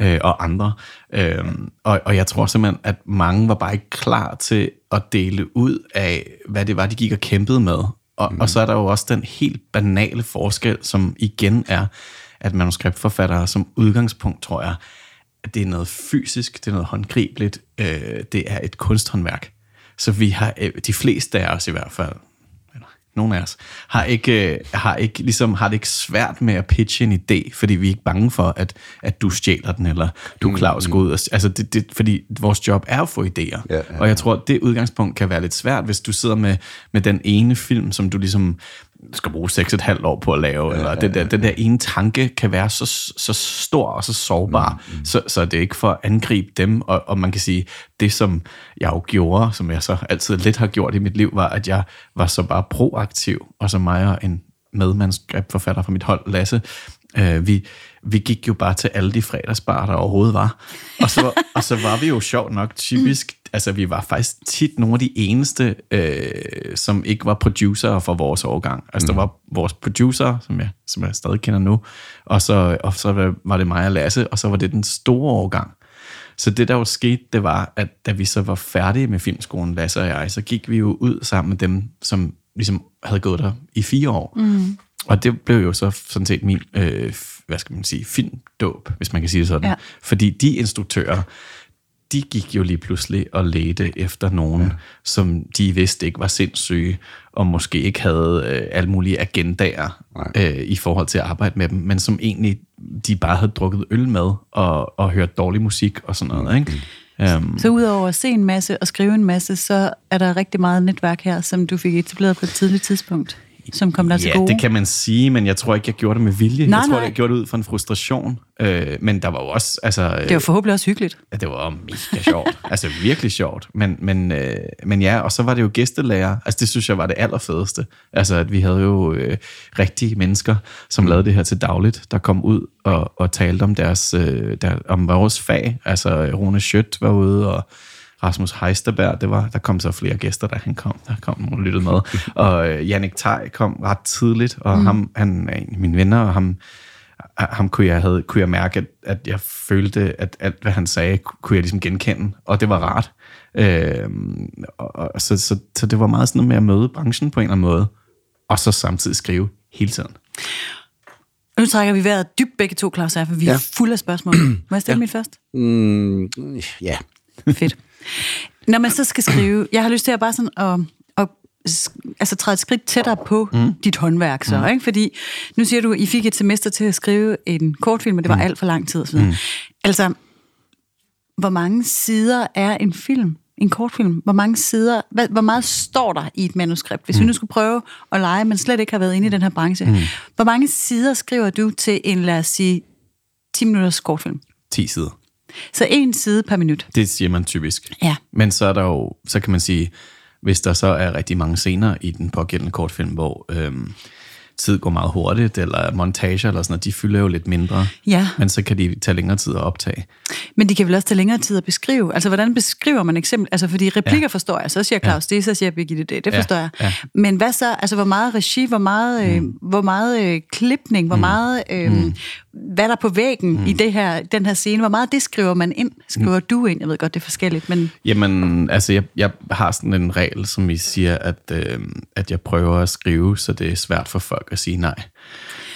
øh, og andre. Øh, og, og jeg tror simpelthen, at mange var bare ikke klar til at dele ud af, hvad det var, de gik og kæmpede med. Og, mm. og så er der jo også den helt banale forskel, som igen er, at manuskriptforfattere som udgangspunkt, tror jeg, at det er noget fysisk, det er noget håndgribeligt, øh, det er et kunsthåndværk. Så vi har, øh, de fleste af os i hvert fald, nogle af os, har ikke, øh, har ikke, ligesom, har det ikke svært med at pitche en idé, fordi vi er ikke bange for, at, at du stjæler den, eller du, Claus, mm, går ud. Og, altså, det, det, fordi vores job er at få idéer. Ja, ja. Og jeg tror, at det udgangspunkt kan være lidt svært, hvis du sidder med, med den ene film, som du ligesom skal bruge 6,5 år på at lave, ja, eller ja, den, der, den der ene tanke kan være så, så stor og så sårbar, mm, mm. Så, så det er ikke for at angribe dem, og, og man kan sige, det som jeg jo gjorde, som jeg så altid lidt har gjort i mit liv, var, at jeg var så bare proaktiv, og så mig og en medmanuskriptforfatter fra mit hold, Lasse, øh, vi, vi gik jo bare til alle de fredagsbar, der overhovedet var. Og så, og så var vi jo sjovt nok typisk, altså vi var faktisk tit nogle af de eneste, øh, som ikke var producer for vores årgang. Altså mm. der var vores producer, som jeg, som jeg stadig kender nu, og så, og så var det mig og Lasse, og så var det den store årgang. Så det, der jo skete, det var, at da vi så var færdige med filmskolen, Lasse og jeg, så gik vi jo ud sammen med dem, som ligesom havde gået der i fire år. Mm. Og det blev jo så sådan set min, øh, hvad skal man sige, filmdåb, hvis man kan sige det sådan. Ja. Fordi de instruktører, de gik jo lige pludselig og ledte efter nogen, ja. som de vidste ikke var sindssyge, og måske ikke havde øh, alle mulige agendaer øh, i forhold til at arbejde med dem, men som egentlig de bare havde drukket øl med og, og hørt dårlig musik og sådan noget. Ikke? Mm. Um, så udover at se en masse og skrive en masse, så er der rigtig meget netværk her, som du fik etableret på et tidligt tidspunkt som kom til ja, gode? det kan man sige, men jeg tror ikke, jeg gjorde det med vilje. Nej, jeg tror, nej. jeg gjorde det ud fra en frustration. Øh, men der var jo også... Altså, det var forhåbentlig også hyggeligt. Ja, det var mega sjovt. altså virkelig sjovt. Men, men, øh, men ja, og så var det jo gæstelærer. Altså det synes jeg var det allerfedeste. Altså at vi havde jo øh, rigtige mennesker, som lavede det her til dagligt, der kom ud og, og talte om deres, øh, der, om vores fag. Altså Rune Schødt var ude og Rasmus Heisterberg, det var, der kom så flere gæster, da han kom. Der kom nogen og lyttede med. Og øh, Jannik Tej kom ret tidligt, og mm. ham, han er en af mine venner, og ham, ham kunne jeg, havde, kunne jeg mærke, at, at jeg følte, at alt, hvad han sagde, kunne jeg ligesom genkende, og det var rart. Øh, og, og, så, så, så det var meget sådan noget med at møde branchen på en eller anden måde, og så samtidig skrive hele tiden. Nu trækker vi vejret dybt begge to, Claus, for vi ja. er fulde af spørgsmål. Må jeg stille ja. mit først? Mm, ja. Fedt. Når man så skal skrive, jeg har lyst til at bare sådan at, altså træde et skridt tættere på mm. dit håndværk så, mm. ikke? Fordi nu siger du, I fik et semester til at skrive en kortfilm, og det var mm. alt for lang tid. Så. Mm. Altså, hvor mange sider er en film? En kortfilm? Hvor mange sider, hvad, hvor meget står der i et manuskript? Hvis mm. vi nu skulle prøve at lege, men slet ikke har været inde i den her branche. Mm. Hvor mange sider skriver du til en, lad os sige, 10 minutters kortfilm? 10 sider. Så en side per minut. Det siger man typisk. Ja. Men så er der jo, så kan man sige, hvis der så er rigtig mange scener i den pågældende kortfilm, hvor øhm, tid går meget hurtigt, eller montage eller sådan noget, de fylder jo lidt mindre. Ja. Men så kan de tage længere tid at optage. Men de kan vel også tage længere tid at beskrive. Altså, hvordan beskriver man eksempel? Altså, fordi replikker ja. forstår jeg, så siger Claus ja. det, så siger Birgitte det, det forstår ja. jeg. Ja. Men hvad så? Altså, hvor meget regi, hvor meget, øh, mm. hvor meget øh, klipning, hvor mm. meget, øh, mm. hvad der er på væggen mm. i det her, den her scene, hvor meget det skriver man ind? Skriver mm. du ind? Jeg ved godt, det er forskelligt, men... Jamen, altså, jeg, jeg har sådan en regel, som I siger, at, øh, at jeg prøver at skrive, så det er svært for folk at sige nej.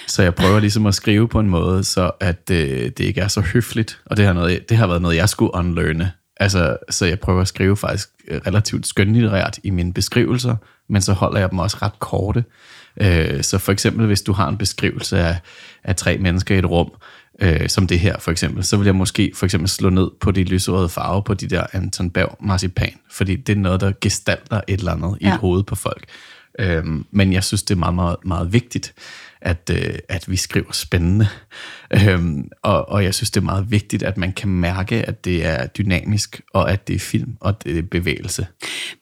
Så jeg prøver ligesom at skrive på en måde, så at øh, det ikke er så høfligt. Og det har, noget, det har været noget, jeg skulle unlearne. Altså, så jeg prøver at skrive faktisk øh, relativt skønlitterært i mine beskrivelser, men så holder jeg dem også ret korte. Øh, så for eksempel, hvis du har en beskrivelse af, af tre mennesker i et rum, øh, som det her for eksempel, så vil jeg måske for eksempel slå ned på de lyserøde farver på de der Anton Berg marcipan, fordi det er noget, der gestalter et eller andet ja. i et hoved på folk. Øhm, men jeg synes, det er meget, meget, meget vigtigt, at, øh, at vi skriver spændende. Øhm, og, og jeg synes, det er meget vigtigt, at man kan mærke, at det er dynamisk, og at det er film, og det er bevægelse.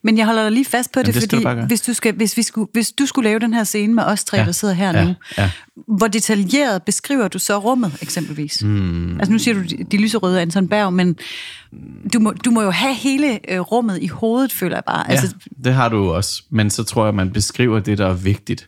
Men jeg holder dig lige fast på det, Jamen, det skal fordi du hvis du, skal, hvis, vi skulle, hvis du skulle lave den her scene med os tre, ja. Der sidder her Ja. nu, Ja. hvor detaljeret beskriver du så rummet, eksempelvis? Mm. Altså nu siger du de, de lyserøde Anton Berg, men du må, du må jo have hele øh, rummet i hovedet, føler jeg bare. Altså, ja, det har du også. Men så tror jeg, man beskriver det, der er vigtigt.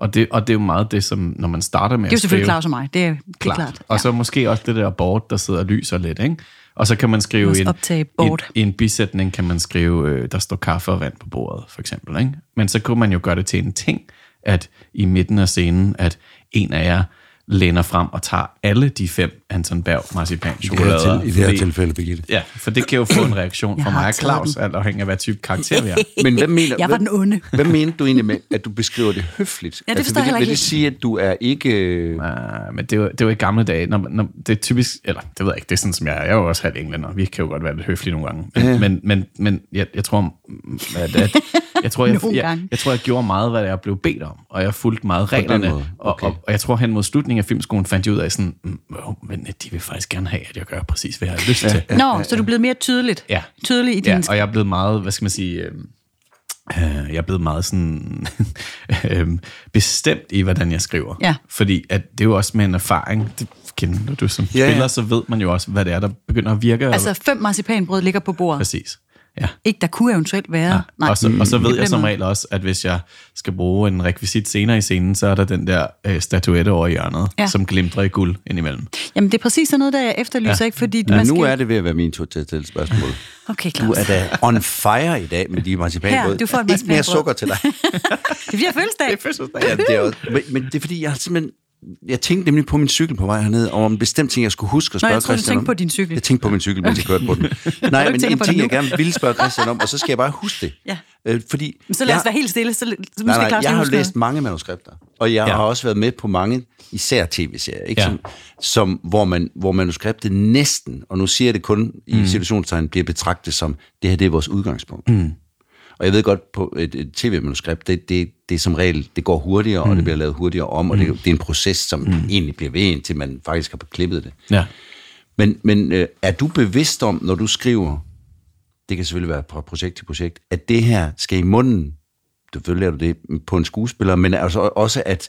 Og det, og det er jo meget det, som når man starter med det er jo selvfølgelig Claus og mig, det er, det klart. klart. Og så måske også det der board, der sidder og lyser lidt, ikke? Og så kan man skrive i en, en, en bisætning, kan man skrive, øh, der står kaffe og vand på bordet, for eksempel. Ikke? Men så kunne man jo gøre det til en ting, at i midten af scenen, at en af jer læner frem og tager alle de fem Anton Berg marcipan I det her, chokolader. til, i det her tilfælde, Birgitte. Ja, for det kan jo få en reaktion fra mig og Claus, alt afhængig af, hvad type karakter vi er. Men hvad mener, Jeg var hvad, den onde. Hvad mener du egentlig med, at du beskriver det høfligt? Ja, det forstår vil, jeg heller vil ikke det sige, at du er ikke... Uh, men det var, det var i gamle dage. Når, når, det er typisk, eller det ved jeg ikke, det er sådan som jeg er. Jeg er jo også halvt englænder. Vi kan jo godt være lidt høflige nogle gange. Men, Ja. men, men, men jeg, jeg tror, at, at jeg, tror, jeg, jeg, jeg, jeg, tror, jeg gjorde meget, hvad jeg blev bedt om. Og jeg fulgte meget reglerne. Okay. Og, og, og, jeg tror, hen mod slutningen af filmskolen fandt jeg ud af sådan, "Mm, men de vil faktisk gerne have, at jeg gør præcis, hvad jeg har lyst til. Nå, så du er blevet mere tydeligt. Ja. Tydelig i din... Ja, og jeg er blevet meget, hvad skal man sige, øh, øh, jeg er blevet meget sådan øh, bestemt i, hvordan jeg skriver. Ja. Fordi at det er jo også med en erfaring, det kender du som Ja, ja, ja. spiller, så ved man jo også, hvad det er, der begynder at virke. Altså, fem marcipanbrød ligger på bordet. Præcis. Ja. Ikke, der kunne eventuelt være. Ja. Og, så, og så ved jeg som regel også, at hvis jeg skal bruge en rekvisit senere i scenen, så er der den der øh, statuette over i hjørnet, Ja. ja. som glimtrer i guld indimellem. Jamen, det er præcis sådan noget, der jeg efterlyser, ja. ikke? Fordi Men man nu skal... er det ved at være min tur til at stille spørgsmål. Okay, Du Claus. er da on fire i dag med de marcipanbrød. Her, du får et Ikke mere marcipanbrød. sukker til dig. Det bliver fødselsdag. fødselsdag. ja, det er også, men, men det er fordi, jeg har simpelthen... Jeg tænkte nemlig på min cykel på vej herned, og om en bestemt ting, jeg skulle huske at Nå, spørge jeg troede, du Christian tænkte om. på din cykel. Jeg tænkte på min cykel, mens jeg kørte på den. Nej, men en ting, jeg gerne ville spørge Christian om, og så skal jeg bare huske det. Ja. Øh, fordi Så lad os jeg- være helt stille, så, så Nej, måske nej, Claus jeg har jo huske læst mange manuskripter, og jeg ja. Har også været med på mange, især tv-serier, ikke? Ja. Som, som, hvor, man, hvor manuskriptet næsten, og nu siger jeg det kun i mm. situationstegn, bliver betragtet som, det her det er vores udgangspunkt. Mm. Og jeg ved godt, på et, et tv-manuskript, det, det, det er som regel, det går hurtigere, mm. og det bliver lavet hurtigere om, og det, det er en proces, som mm. egentlig bliver ved, indtil man faktisk har klippet det. Ja. Men, men øh, er du bevidst om, når du skriver, det kan selvfølgelig være fra projekt til projekt, at det her skal i munden, selvfølgelig er du det på en skuespiller, men altså også, at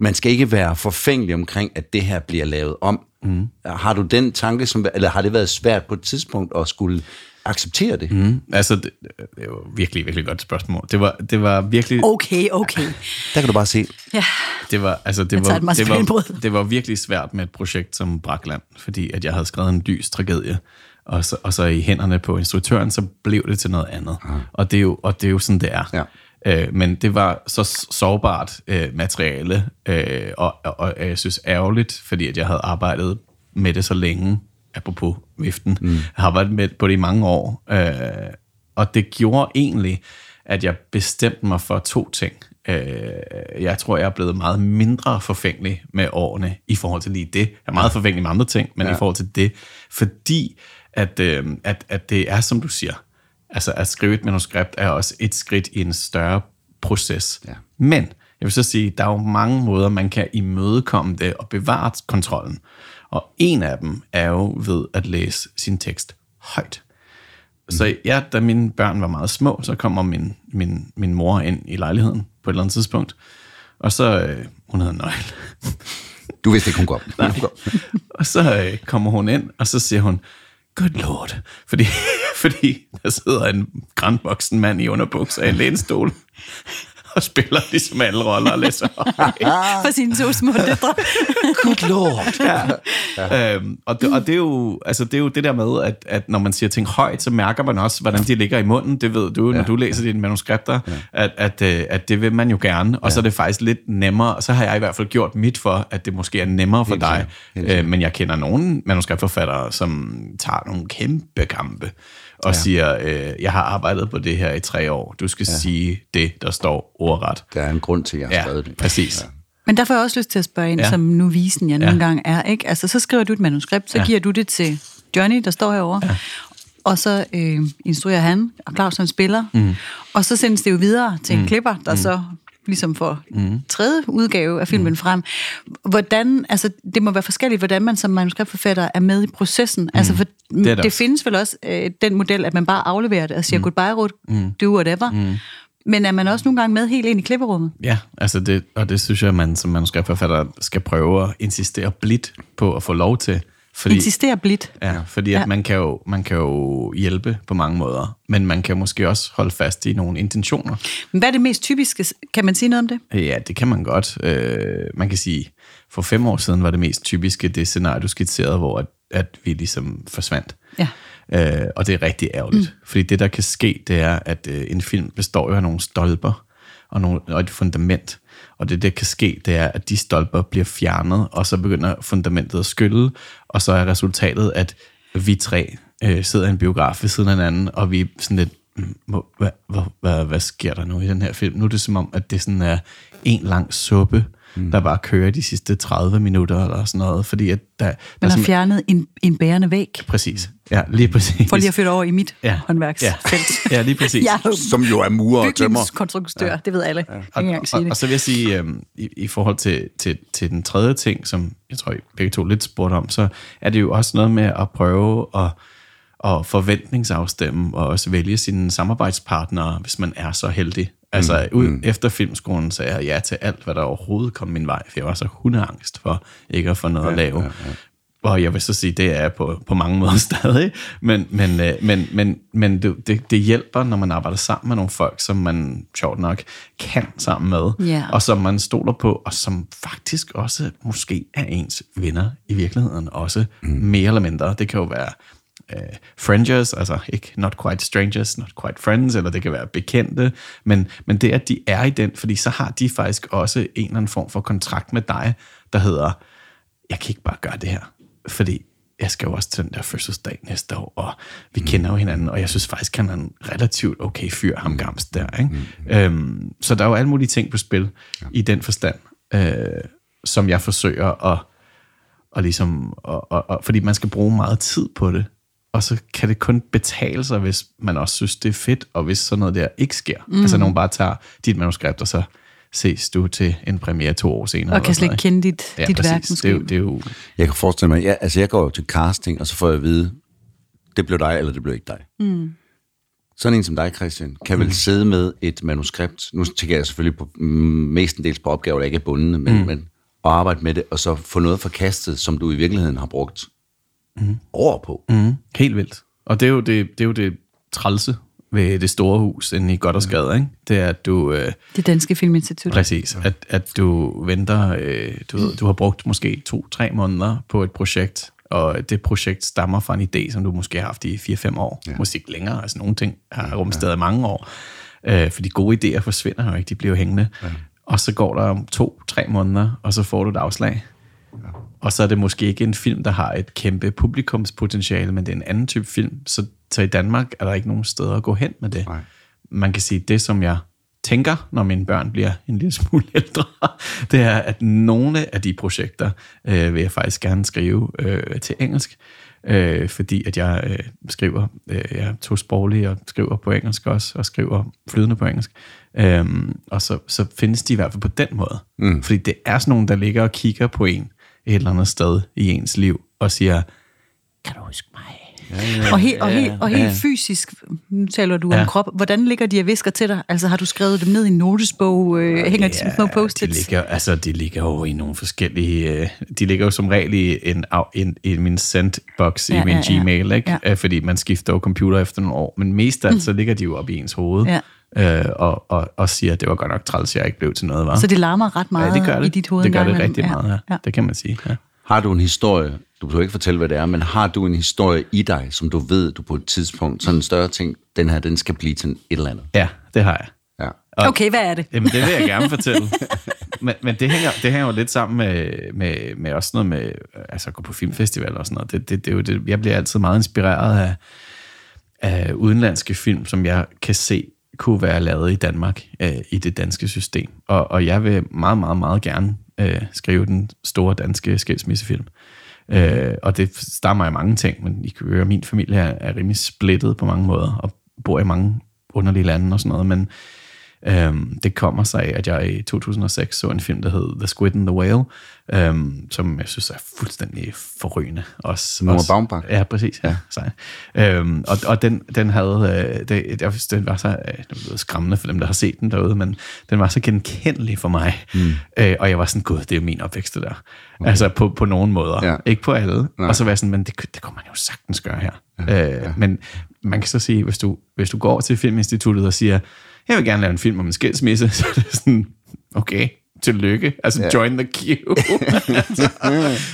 man skal ikke være forfængelig omkring, at det her bliver lavet om. Mm. Har du den tanke, som, eller har det været svært på et tidspunkt at skulle acceptere det? Mm. Mm. Altså, det, det var virkelig, virkelig godt spørgsmål. Det var, det var virkelig... Okay, okay. Der kan du bare se, Ja. Det var, altså, det, var, et det, var, det var virkelig svært med et projekt som Brakland, fordi at jeg havde skrevet en lys tragedie, og så, og så i hænderne på instruktøren, så blev det til noget andet. Og, det er jo, og det er jo sådan, det er. Ja. Øh, men det var så sårbart øh, materiale, øh, og, og, og jeg synes ærgerligt, fordi at jeg havde arbejdet med det så længe, apropos viften, mm. har arbejdet med på det i mange år, øh, og det gjorde egentlig, at jeg bestemte mig for to ting. Øh, jeg tror, jeg er blevet meget mindre forfængelig med årene i forhold til lige det. Jeg er meget forfængelig med andre ting, men ja. i forhold til det, fordi at, øh, at, at det er, som du siger, altså at skrive et manuskript er også et skridt i en større proces. Ja. Men jeg vil så sige, der er jo mange måder, man kan imødekomme det og bevare kontrollen. Og en af dem er jo ved at læse sin tekst højt. Så ja, da mine børn var meget små, så kommer min, min, min mor ind i lejligheden på et eller andet tidspunkt. Og så, øh, hun havde en nøgle. du vidste ikke, hun kom. Kom. Og så øh, kommer hun ind, og så siger hun, good lord. Fordi, fordi der sidder en grandvoksen mand i underbukser i en lænestol og spiller ligesom alle roller og læser højt. For sine to små døtre. Good lord. Øhm, og, det, og det, er jo, altså, det er jo det der med, at, at når man siger ting højt, så mærker man også, hvordan de ligger i munden. Det ved du, når du læser dine manuskripter, ja. at, at, øh, at det vil man jo gerne. Og ja. så er det faktisk lidt nemmere. Og så har jeg i hvert fald gjort mit for, at det måske er nemmere for Helt dig. Øh, men jeg kender nogle manuskriptforfattere, som tager nogle kæmpe kampe og ja. siger, øh, jeg har arbejdet på det her i tre år. Du skal ja. sige det, der står ordret. Der er en grund til, at jeg har Ja, skrevet det. præcis. Ja. Men der får jeg også lyst til at spørge ind, ja. Som nu visen jeg Ja. nogle gange er. Ikke? Altså, så skriver du et manuskript, så ja. Giver du det til Johnny, der står herovre. Ja. Og så øh, instruerer han, og Claus han spiller. Mm. Og så sendes det jo videre til en klipper, der mm. så ligesom får mm. tredje udgave af filmen mm. frem. Hvordan, altså, det må være forskelligt, hvordan man som manuskriptforfatter er med i processen. Mm. Altså, for Det det, det det også. findes vel også øh, den model, at man bare afleverer det og siger mm. goodbye, Ruth, mm. do whatever. Mm. Men er man også nogle gange med helt ind i klipperummet? Ja, altså det, og det synes jeg, man som manuskriptforfatter skal prøve at insistere blidt på at få lov til. Fordi, Insisterer blidt. ja, fordi at Ja. man, kan jo, man kan jo hjælpe på mange måder, men man kan måske også holde fast i nogle intentioner. Men hvad er det mest typiske? Kan man sige noget om det? Ja, det kan man godt. Øh, man kan sige, for fem år siden var det mest typiske det scenarie, du skitserede, hvor at, at vi ligesom forsvandt. Ja. Øh, og det er rigtig ærgerligt. Mm. Fordi det, der kan ske, det er, at øh, en film består jo af nogle stolper og, nogle, og et fundament. Og det, der kan ske, det er, at de stolper bliver fjernet, og så begynder fundamentet at skylle, og så er resultatet, at vi tre øh, sidder i en biograf ved siden af hinanden, og vi er sådan lidt, hvad, hvad, hvad, hvad sker der nu i den her film? Nu er det som om, at det sådan er en lang suppe, mm. der bare kører de sidste 30 minutter eller sådan noget, fordi at der, der Man har simpelthen- fjernet en, en bærende væg. Præcis. Ja, lige præcis. For lige at flytte over i mit ja. ja. håndværksfelt. Ja. ja, lige præcis. Jeg er Som jo er murer og tømmer. bygningskonstruktør, ja. det ved alle. Ja. Og, og, det. og så vil jeg sige, øhm, i, i forhold til, til, til den tredje ting, som jeg tror, I begge to lidt spurgte om, så er det jo også noget med at prøve at, at forventningsafstemme og også vælge sine samarbejdspartnere, hvis man er så heldig. Altså ud mm. efter filmskolen sagde jeg ja til alt, hvad der overhovedet kom min vej, for jeg var så hundeangst for ikke at få noget ja, at lave. Ja, ja. Og jeg vil så sige, det er jeg på, på mange måder stadig, men, men, øh, men, men, men det, det, det hjælper, når man arbejder sammen med nogle folk, som man sjovt nok kan sammen med, Ja. og som man stoler på, og som faktisk også måske er ens venner i virkeligheden også, mm. mere eller mindre. Det kan jo være øh, frienders, altså ikke not quite strangers, not quite friends, eller det kan være bekendte, men, men det, at de er i den, fordi så har de faktisk også en eller anden form for kontrakt med dig, der hedder, jeg kan ikke bare gøre det her, fordi jeg skal jo også til den der fødselsdag næste år, og vi kender jo hinanden, og jeg synes faktisk, han er en relativt okay fyr, ham Gams der. Ikke? Øhm, så der er jo alle mulige ting på spil ja. i den forstand, øh, som jeg forsøger at, og ligesom, og, og, og, fordi man skal bruge meget tid på det, og så kan det kun betale sig, hvis man også synes, det er fedt, og hvis sådan noget der ikke sker. Mm. Altså, nogen bare tager dit manuskript, og så ses du til en premiere to år senere. Og kan slet ikke kende dit, Ja, dit præcis. værk, Det måske. er, jo, det er jo... Jeg kan forestille mig, ja, altså jeg går jo til casting, og så får jeg at vide, det blev dig, eller det blev ikke dig. Mm. Sådan en som dig, Christian, kan vel sidde med et manuskript, nu tænker jeg selvfølgelig på, mm, mestendels på opgaver, der ikke er bundne, men, mm. men og arbejde med det, og så få noget forkastet, som du i virkeligheden har brugt mm. år på. Mm. Helt vildt. Og det er jo det, det, er jo det trælse ved det store hus inde i Goddersgade, ikke? Det er, at du... Øh, Det Danske Filminstitut. præcis, at, at du venter... Øh, du, ved, du har brugt måske to-tre måneder på et projekt, og det projekt stammer fra en idé, som du måske har haft i 4-5 år. Ja. Måske ikke længere. Altså nogle ting har rumstedet i mange år. Øh, for de gode idéer forsvinder jo ikke, de bliver jo hængende. Ja. Og så går der om to-tre måneder, og så får du et afslag. Og så er det måske ikke en film, der har et kæmpe publikumspotentiale, men det er en anden type film. Så, så i Danmark er der ikke nogen steder at gå hen med det. Nej. Man kan sige, det som jeg tænker, når mine børn bliver en lille smule ældre, det er, at nogle af de projekter øh, vil jeg faktisk gerne skrive øh, til engelsk, øh, fordi at jeg øh, skriver, øh, jeg er tosproglig og skriver på engelsk også, og skriver flydende på engelsk. Øhm, og så, så findes de i hvert fald på den måde. Mm. Fordi det er sådan nogen, der ligger og kigger på en et eller andet sted i ens liv, og siger, kan du huske mig? Og, helt, og, helt, og helt fysisk, nu taler du ja. Ja. om krop, hvordan ligger de og visker til dig? Altså har du skrevet dem ned i en notesbog? Øh, hænger de som små de post-its? ligger, altså, de ligger jo i nogle forskellige... Øh, de ligger jo som regel i, en, af- en, i min send-box Ja, i min ja, ja. Gmail, ikke? Ja. Ja. Fordi man skifter jo computer efter nogle år. Men mest af alt, så ligger de jo op i ens hoved. Ja. Øh, og, og, og siger, at det var godt nok træls, jeg ikke blev til noget, var. Så det larmer ret meget ja, det gør det. i dit hoved Det gør det imellem. rigtig meget, ja. ja. Det kan man sige, ja. Har du en historie, du behøver ikke fortælle, hvad det er, men har du en historie i dig, som du ved, du på et tidspunkt, sådan en større ting, den her, den skal blive til et eller andet? Ja, det har jeg. Ja. Okay, hvad er det? Jamen, det vil jeg gerne fortælle. men men det, hænger, det hænger jo lidt sammen med, med, med også noget med altså at gå på filmfestival og sådan noget. Det, det, det er jo det, jeg bliver altid meget inspireret af, af udenlandske film, som jeg kan se kunne være lavet i Danmark, øh, i det danske system. Og, og jeg vil meget, meget, meget gerne øh, skrive den store danske skilsmissefilm. Øh, og det stammer af mange ting, men I kan høre, min familie er, er rimelig splittet på mange måder, og bor i mange underlige lande og sådan noget, men Øhm, det kommer sig af, at jeg i 2006 så en film, der hed The Squid and the Whale, øhm, som jeg synes er fuldstændig forrygende. Også, også, Baumbach. Ja, præcis. Ja. Sej. Øhm, og, og den, den havde, øh, det, jeg synes, den var så øh, skræmmende for dem, der har set den derude, men den var så genkendelig for mig. Mm. Øh, og jeg var sådan, gud, det er min opvækst, det der. Okay. Altså på, på nogle måder. Ja. Ikke på alle. Nej. Og så var jeg sådan, men det, det kunne man jo sagtens gøre her. Ja, øh, ja. Men man kan så sige, hvis du, hvis du går til Filminstituttet og siger, jeg vil gerne lave en film om en skilsmisse, så er det sådan, okay, tillykke. Altså, ja. join the queue.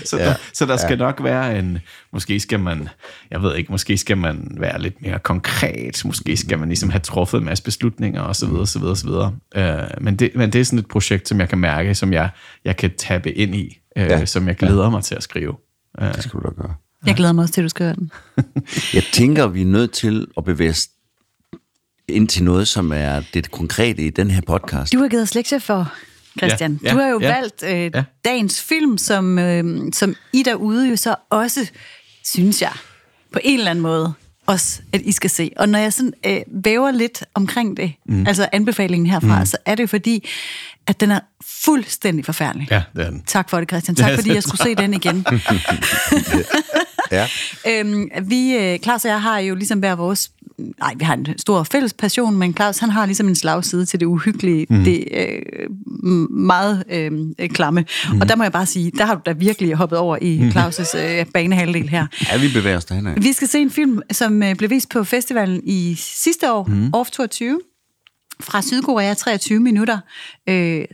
så, ja. der, så der skal nok være en, måske skal man, jeg ved ikke, måske skal man være lidt mere konkret, måske skal man ligesom have truffet en masse beslutninger, og så videre, så videre, så videre. Øh, men, det, men det er sådan et projekt, som jeg kan mærke, som jeg, jeg kan tappe ind i, øh, ja. som jeg glæder ja. mig til at skrive. Det skal du da gøre. Jeg glæder mig også til, at du skriver den. Jeg tænker, vi er nødt til at bevæge os ind til noget, som er det konkrete i den her podcast. Du har givet os lektier for, Christian. Ja, ja, du har jo ja, valgt øh, ja. dagens film, som, øh, som I derude jo så også, synes jeg, på en eller anden måde, også, at I skal se. Og når jeg sådan øh, væver lidt omkring det, mm. altså anbefalingen herfra, mm. så er det jo fordi, at den er fuldstændig forfærdelig. Ja, det er den. Tak for det, Christian. Tak Ja, fordi jeg skulle se den igen. Ja. Øhm, vi, øh, Claus og jeg har jo ligesom hver vores... Nej, vi har en stor fælles passion, men Claus han har ligesom en slagside til det uhyggelige, mm. det øh, meget øh, klamme. Mm. Og der må jeg bare sige, der har du da virkelig hoppet over i Claus' øh, banehalvdel her. ja, vi bevæger os derhen. Vi skal se en film, som øh, blev vist på festivalen i sidste år, mm. Off 22, fra Sydkorea, 23 minutter. Øh,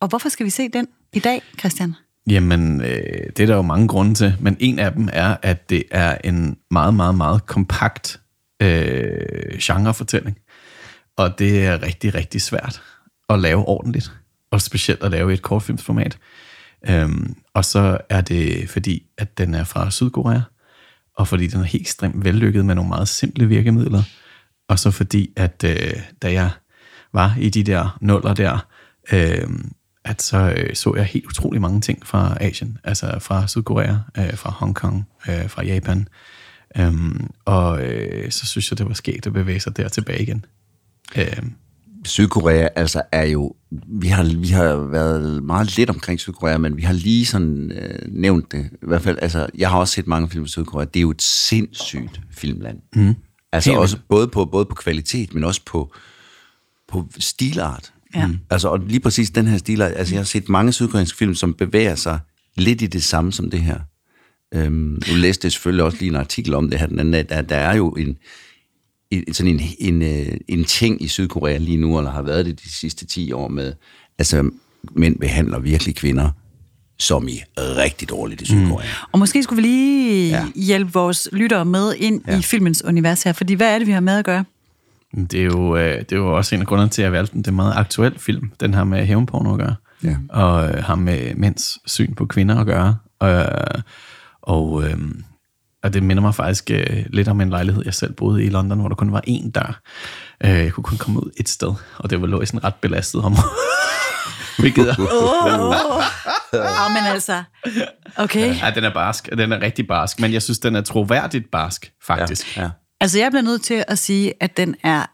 og hvorfor skal vi se den i dag, Christian? Jamen, øh, det er der jo mange grunde til, men en af dem er, at det er en meget, meget, meget kompakt øh, genrefortælling. Og det er rigtig, rigtig svært at lave ordentligt, og specielt at lave i et kortfilmsformat. Øhm, og så er det fordi, at den er fra Sydkorea, og fordi den er helt ekstremt vellykket med nogle meget simple virkemidler, og så fordi, at øh, da jeg var i de der nuller der, øh, at så øh, så jeg helt utrolig mange ting fra Asien, altså fra Sydkorea, øh, fra Hongkong, øh, fra Japan. Øhm, og øh, så synes jeg, det var sket at bevæge sig der tilbage igen. Øh, Sydkorea altså er jo, vi har, vi har været meget lidt omkring Sydkorea, men vi har lige sådan øh, nævnt det. I hvert fald, altså, jeg har også set mange film fra Sydkorea. Det er jo et sindssygt filmland. Mm. Altså Helt også både på, både på kvalitet, men også på, på stilart. Ja. Mm. Altså, og lige præcis den her stilart, altså jeg har set mange sydkoreanske film, som bevæger sig lidt i det samme som det her. Øhm, nu læste jeg selvfølgelig også lige en artikel om det her, den anden, dag. der, der er jo en, en, sådan en, en, øh, en ting i Sydkorea lige nu, eller har været det de sidste 10 år med, altså mænd behandler virkelig kvinder som i rigtig dårligt i Sydkorea. Mm. Og måske skulle vi lige Ja. hjælpe vores lyttere med ind ja. i filmens univers her, fordi hvad er det, vi har med at gøre? det, er jo, øh, det er jo også en af grundene til, at jeg valgte den. Det er en meget aktuel film. Den har med hævnporno at gøre. Ja. Og øh, har med mænds syn på kvinder at gøre. Øh, og, øh, og det minder mig faktisk øh, lidt om en lejlighed, jeg selv boede i London, hvor der kun var én dør. Øh, jeg kunne kun komme ud et sted, og det var lå i sådan et ret belastet område. Hvilket er, Ja, men altså, okay. ja, den er barsk. Den er rigtig barsk, men jeg synes, den er troværdigt barsk, faktisk. Ja. Altså, jeg bliver nødt til at sige, at den er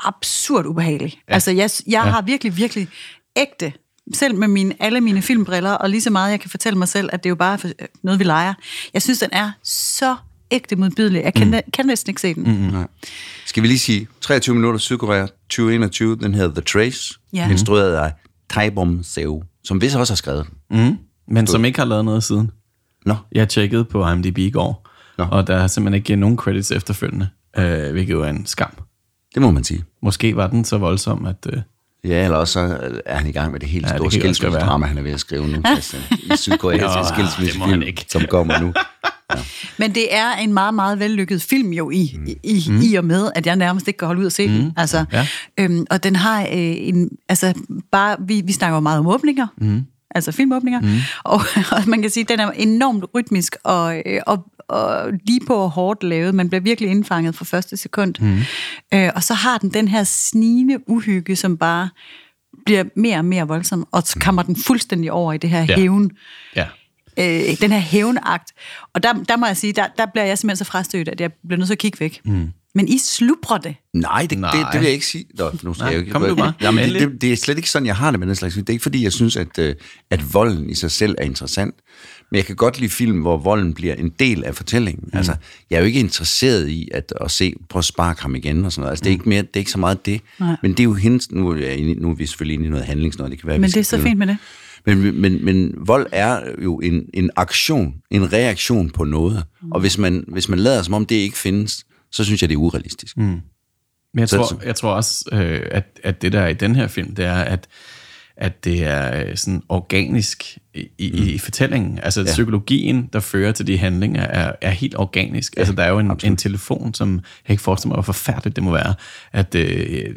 absurd ubehagelig. Ja. Altså, jeg, jeg ja. har virkelig, virkelig ægte, selv med mine, alle mine filmbriller, og lige så meget, jeg kan fortælle mig selv, at det er jo bare for- noget, vi leger. Jeg synes, den er så ægte modbydelig. Jeg kan, mm. kan næsten ikke se den. Mm. Nej. Skal vi lige sige, 23 minutter Sydkorea 2021, den hedder The Trace, Ja. instrueret af Taibom Seo, som vist også har skrevet. Mm, men som ikke har lavet noget siden. Nå, Jeg tjekkede på IMDb i går, Nå. og der er simpelthen ikke nogen credits efterfølgende, øh, hvilket jo er en skam. det må man sige. Måske var den så voldsom, at... Øh, Ja, eller også så er han i gang med det helt Ja, store skilsmissedrama, han er ved at skrive nu. Altså, I han skilsmissefilm, ikke. som kommer nu. Men det er en meget, meget vellykket film jo i, Mm. i, i, i og med, at jeg nærmest ikke kan holde ud og se den. Altså, Ja. øhm, og den har øh, en... Altså, bare, vi, vi snakker jo meget om åbninger. Mm. Altså filmåbninger. Mm. Og, og man kan sige, at den er enormt rytmisk og, øh, og, og lige på og hårdt lavet. Man bliver virkelig indfanget fra første sekund. Mm. Øh, og så har den den her snigende uhygge, som bare bliver mere og mere voldsom, og så kommer den fuldstændig over i det her Ja. hævn ja. øh, den her hævnakt. Og der, der må jeg sige, der, der bliver jeg simpelthen så frastødt, at jeg bliver nødt til at kigge væk. Mm. Men I slubrer det. Nej, det, det, Nej. det vil jeg ikke sige. Nå, nu skal Nej, jeg jo ikke, kom du bare. Jamen, det, det, det, er slet ikke sådan, jeg har det med den slags film. Det er ikke, fordi jeg synes, at, øh, at volden i sig selv er interessant. Men jeg kan godt lide film, hvor volden bliver en del af fortællingen. Mm. Altså, jeg er jo ikke interesseret i at, at se, prøv at sparke ham igen og sådan noget. Altså, det, er ikke mere, det er ikke så meget det. Nej. Men det er jo hendes... Nu er, jeg nu er vi selvfølgelig inde i noget handlingsnøje. Det kan være, Men det er så fint med det. men, men, men vold er jo en, en aktion, en reaktion på noget. Mm. Og hvis man, hvis man lader som om det ikke findes, så synes jeg, det er urealistisk. Mm. Men jeg tror, jeg tror også, øh, at, at det der er i den her film, det er, at, at det er øh, sådan organisk i, i, mm. i fortællingen. Altså ja. psykologien, der fører til de handlinger, er, er helt organisk. Ja, altså der er jo en, en telefon, som jeg ikke forestiller mig, hvor forfærdeligt det må være, at øh,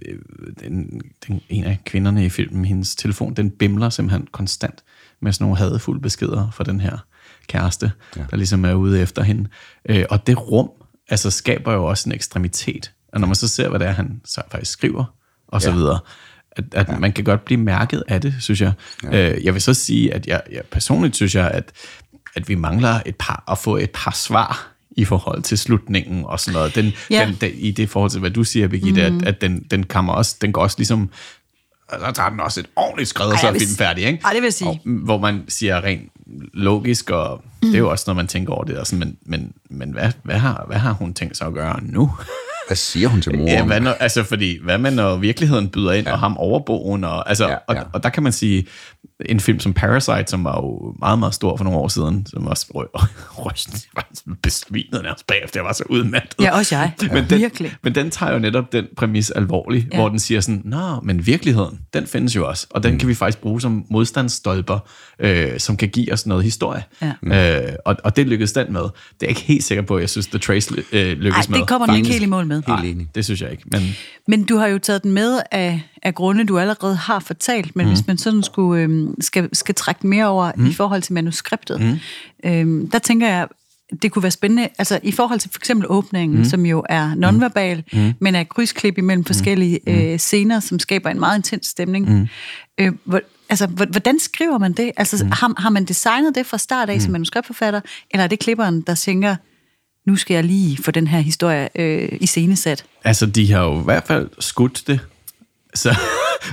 den, den, en af kvinderne i filmen, hendes telefon, den bimler simpelthen konstant med sådan nogle hadefulde beskeder fra den her kæreste, ja. der ligesom er ude efter hende. Øh, og det rum, altså skaber jo også en ekstremitet. Og når man så ser, hvad det er, han så faktisk skriver, og så Ja. videre, at, at ja. man kan godt blive mærket af det, synes jeg. Ja. Øh, jeg vil så sige, at jeg, jeg personligt synes jeg, at, at vi mangler et par, at få et par svar i forhold til slutningen og sådan noget. Den, Ja. den, den, I det forhold til, hvad du siger, Birgitte, mm. at, at den, den, kommer også, den går også ligesom der tager den også et ordentligt skred, og så er filmen færdig, ikke? Ej, det vil jeg sige. Og, hvor man siger rent logisk, og mm. det er jo også, når man tænker over det, og sådan, men, men, men hvad, hvad, har, hvad har hun tænkt sig at gøre nu? Hvad siger hun til moren? Ja, hvad når, altså fordi, hvad med når virkeligheden byder ind, ja. og ham overboen, og, altså, Ja, ja, ja. Og, og der kan man sige, en film som Parasite, som var jo meget, meget stor for nogle år siden, som også rystende, jeg var besvinet nærmest bagefter, jeg var så udmattet. Ja, også jeg. Men den, Virkelig. men den tager jo netop den præmis alvorligt, Ja. ja. hvor den siger sådan, nå, men virkeligheden, den findes jo også, og den mm. kan vi faktisk bruge som modstandsstolper, øh, som kan give os noget historie. Ja. Øh, og, og det lykkedes den med. Det er jeg ikke helt sikker på, at jeg synes, The Trace øh, lykkes Ej, med. det kommer den ikke helt i mål med. Helt enig. Det synes jeg ikke, men... Men du har jo taget den med af, af grunde, du allerede har fortalt, men mm. hvis man sådan skulle, øhm, skal, skal trække mere over mm. i forhold til manuskriptet, mm. øhm, der tænker jeg, det kunne være spændende, altså i forhold til for eksempel åbningen, mm. som jo er nonverbal, mm. men er krydsklip imellem forskellige mm. øh, scener, som skaber en meget intens stemning. Mm. Øh, hvor, altså, hvor- hvordan skriver man det? Altså, mm. har, har man designet det fra start af mm. som manuskriptforfatter, eller er det klipperen, der tænker, nu skal jeg lige få den her historie øh, i scenesat? Altså, de har jo i hvert fald skudt det. Så,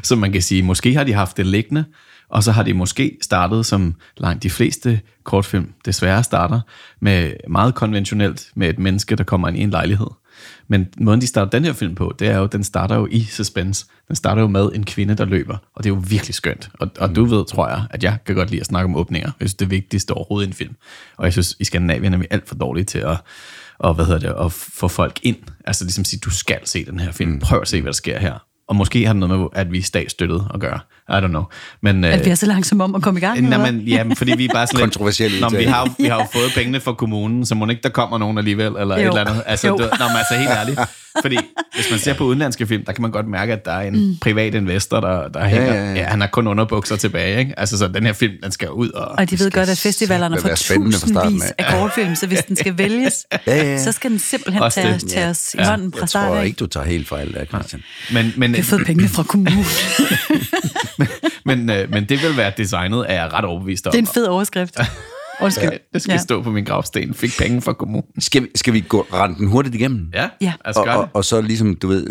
så man kan sige, måske har de haft det liggende, og så har de måske startet, som langt de fleste kortfilm desværre starter, med meget konventionelt med et menneske, der kommer ind i en lejlighed. Men måden, de starter den her film på, det er jo, den starter jo i suspense. Den starter jo med en kvinde, der løber, og det er jo virkelig skønt. Og, og du ved, tror jeg, at jeg kan godt lide at snakke om åbninger. Jeg synes, det er vigtigste overhovedet i en film. Og jeg synes, i Skandinavien er vi alt for dårlige til at, og hvad hedder det, at få folk ind. Altså ligesom sige, du skal se den her film. Prøv at se, hvad der sker her. Og måske har det noget med, at vi er statsstøttet at gøre. I don't know. Men, At vi øh, er så langsomme om at komme i gang? Nej, men, ja, men fordi vi er bare sådan lidt... Kontroversiel Nå, vi har, vi har jo fået pengene fra kommunen, så må ikke der kommer nogen alligevel, eller. Jo. et eller andet. Altså, Jo. du, nå, men altså helt ærligt. Fordi hvis man ser på udenlandske film, der kan man godt mærke, at der er en mm. privat investor, der, der hænger. ja, ja. Ja, han har kun underbukser tilbage, ikke? Altså, så den her film, den skal ud og... Og de ved godt, at festivalerne får starten tusindvis af. af kortfilm, så hvis den skal vælges, Ja, ja. så skal den simpelthen Også tage, det. tage os i Ja. hånden fra Jeg start tror af. ikke, du tager helt fejl der, Christian. Men, men, Vi har fået pengene fra kommunen. men, øh, men det vil være designet, er jeg ret overbevist om. Det er en fed overskrift. Undskyld. Ja, det skal ja. stå på min gravsten. Fik penge fra kommunen. Skal vi, skal vi gå rende den hurtigt igennem? Ja, Ja. altså og, og, og så ligesom, du ved,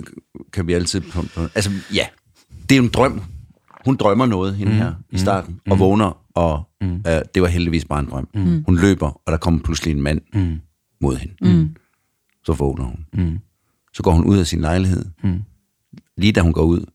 kan vi altid... På, på, altså, ja, det er jo en drøm. Hun drømmer noget, hende her, i starten, og vågner, og mm. øh, det var heldigvis bare en drøm. Mm. Hun løber, og der kommer pludselig en mand mm. mod hende. Mm. Så vågner hun. Mm. Så går hun ud af sin lejlighed. Mm. Lige da hun går ud,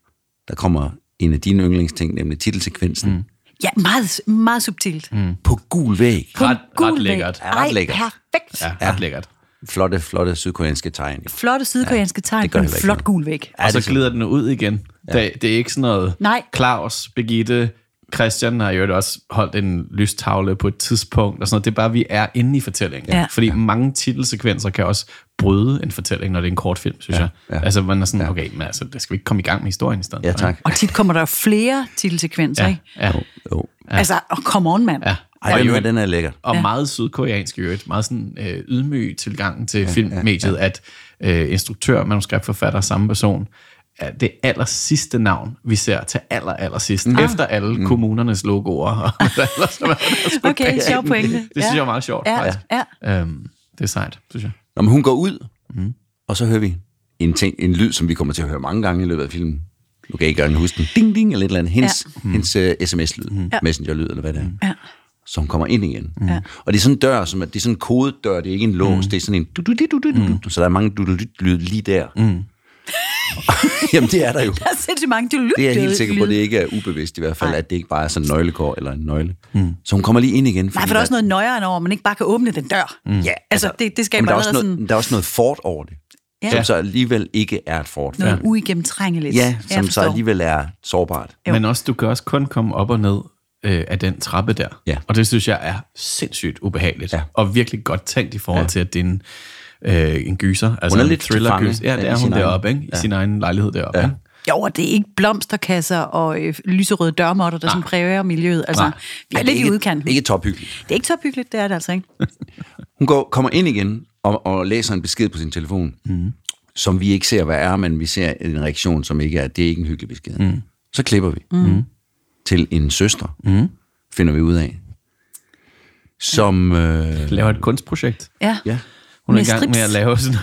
der kommer en af dine yndlingsting, nemlig titelsekvensen, mm. Ja, meget, meget subtilt. Mm. på gul væg. På Ret- gul ret væg. lækkert. Ja, ret Ej, lækkert. perfekt. Ja, ret lækkert. Flotte, flotte sydkoreanske tegn. Flotte sydkoreanske tegn det på en flot noget. gul væg. Og så glider den ud igen. Ja. Det, det er ikke sådan noget... Nej. Claus, Birgitte, Christian har jo også holdt en lystavle på et tidspunkt. Og sådan noget. Det er bare, vi er inde i fortællingen. Ja. Fordi mange titelsekvenser kan også bryde en fortælling, når det er en kortfilm, synes ja. jeg. ja. Altså, man er sådan, okay, men altså, der skal vi ikke komme i gang med historien i stedet. Ja, for, tak. Og tit kommer der jo flere titelsekvenser, Ja, ikke? ja. Jo. Ja. Altså, oh, come on, mand. ja. Ej, Og den, jo- den er lækker. og Ja. ja. meget sydkoreansk i øvrigt, meget sådan øh, ydmyg tilgang til ja, filmmediet, ja, ja. at øh, instruktør, manuskriptforfatter, samme person, er det aller sidste navn, vi ser til aller, aller sidst, mm. efter alle mm. kommunernes logoer. og hvad ellers der Okay, sjov pointe. Det synes Ja. jeg er meget sjovt, Ja, faktisk. ja. Øhm, det er sejt, synes jeg. Nå, men hun går ud, mm. og så hører vi en, ting, en lyd, som vi kommer til at høre mange gange i løbet af filmen. Nu kan jeg ikke engang huske den. Ding, ding, eller et eller andet. Hendes, ja. hendes uh, sms-lyd, ja. messenger-lyd, eller hvad det er. Ja. Som kommer ind igen. Ja. Og det er sådan en dør, som er, det er sådan en kodedør, det er ikke en lås, det er sådan en du du du du du du Så der er mange du du lyd lige der. Mm. Jamen, det er der jo. Der er sindssygt mange du Det er jeg helt sikker på, at det ikke er ubevidst i hvert fald, Nej. at det ikke bare er sådan en nøglekår eller en nøgle. Mm. Så hun kommer lige ind igen. Nej, for der er også noget nøjere over, at man ikke bare kan åbne den dør. Mm. Ja, Altså, det, det skaber men der er, også allerede noget, sådan der er også noget fort over det, Ja. som så alligevel ikke er et fort. noget uigennemtrængeligt. Ja, som så alligevel er sårbart. Jo. Men også, du kan også kun komme op og ned øh, af den trappe der. Ja. Og det synes jeg er sindssygt ubehageligt. Ja. Og virkelig godt tænkt i forhold ja. til, at det er en, øh, en gyser. Altså Hun er en lidt til fange, thriller-gyser. Ja, det er hun deroppe, ikke? I ja. sin egen lejlighed deroppe, Ja. ikke? Jo, og det er ikke blomsterkasser og øh, lyserøde dørmåtter, der sådan præger miljøet. Altså, Nej. vi er Ej, lidt det i ikke, udkanten. Ikke tophyggeligt. Det er ikke så hyggeligt, det er det altså ikke. Hun går, kommer ind igen og, og læser en besked på sin telefon, mm. som vi ikke ser, hvad er, men vi ser en reaktion, som ikke er, det er ikke en hyggelig besked. Mm. Så klipper vi mm. til en søster, mm. finder vi ud af, som... Øh, Laver et kunstprojekt. Ja. ja, Hun er i gang med at lave sådan,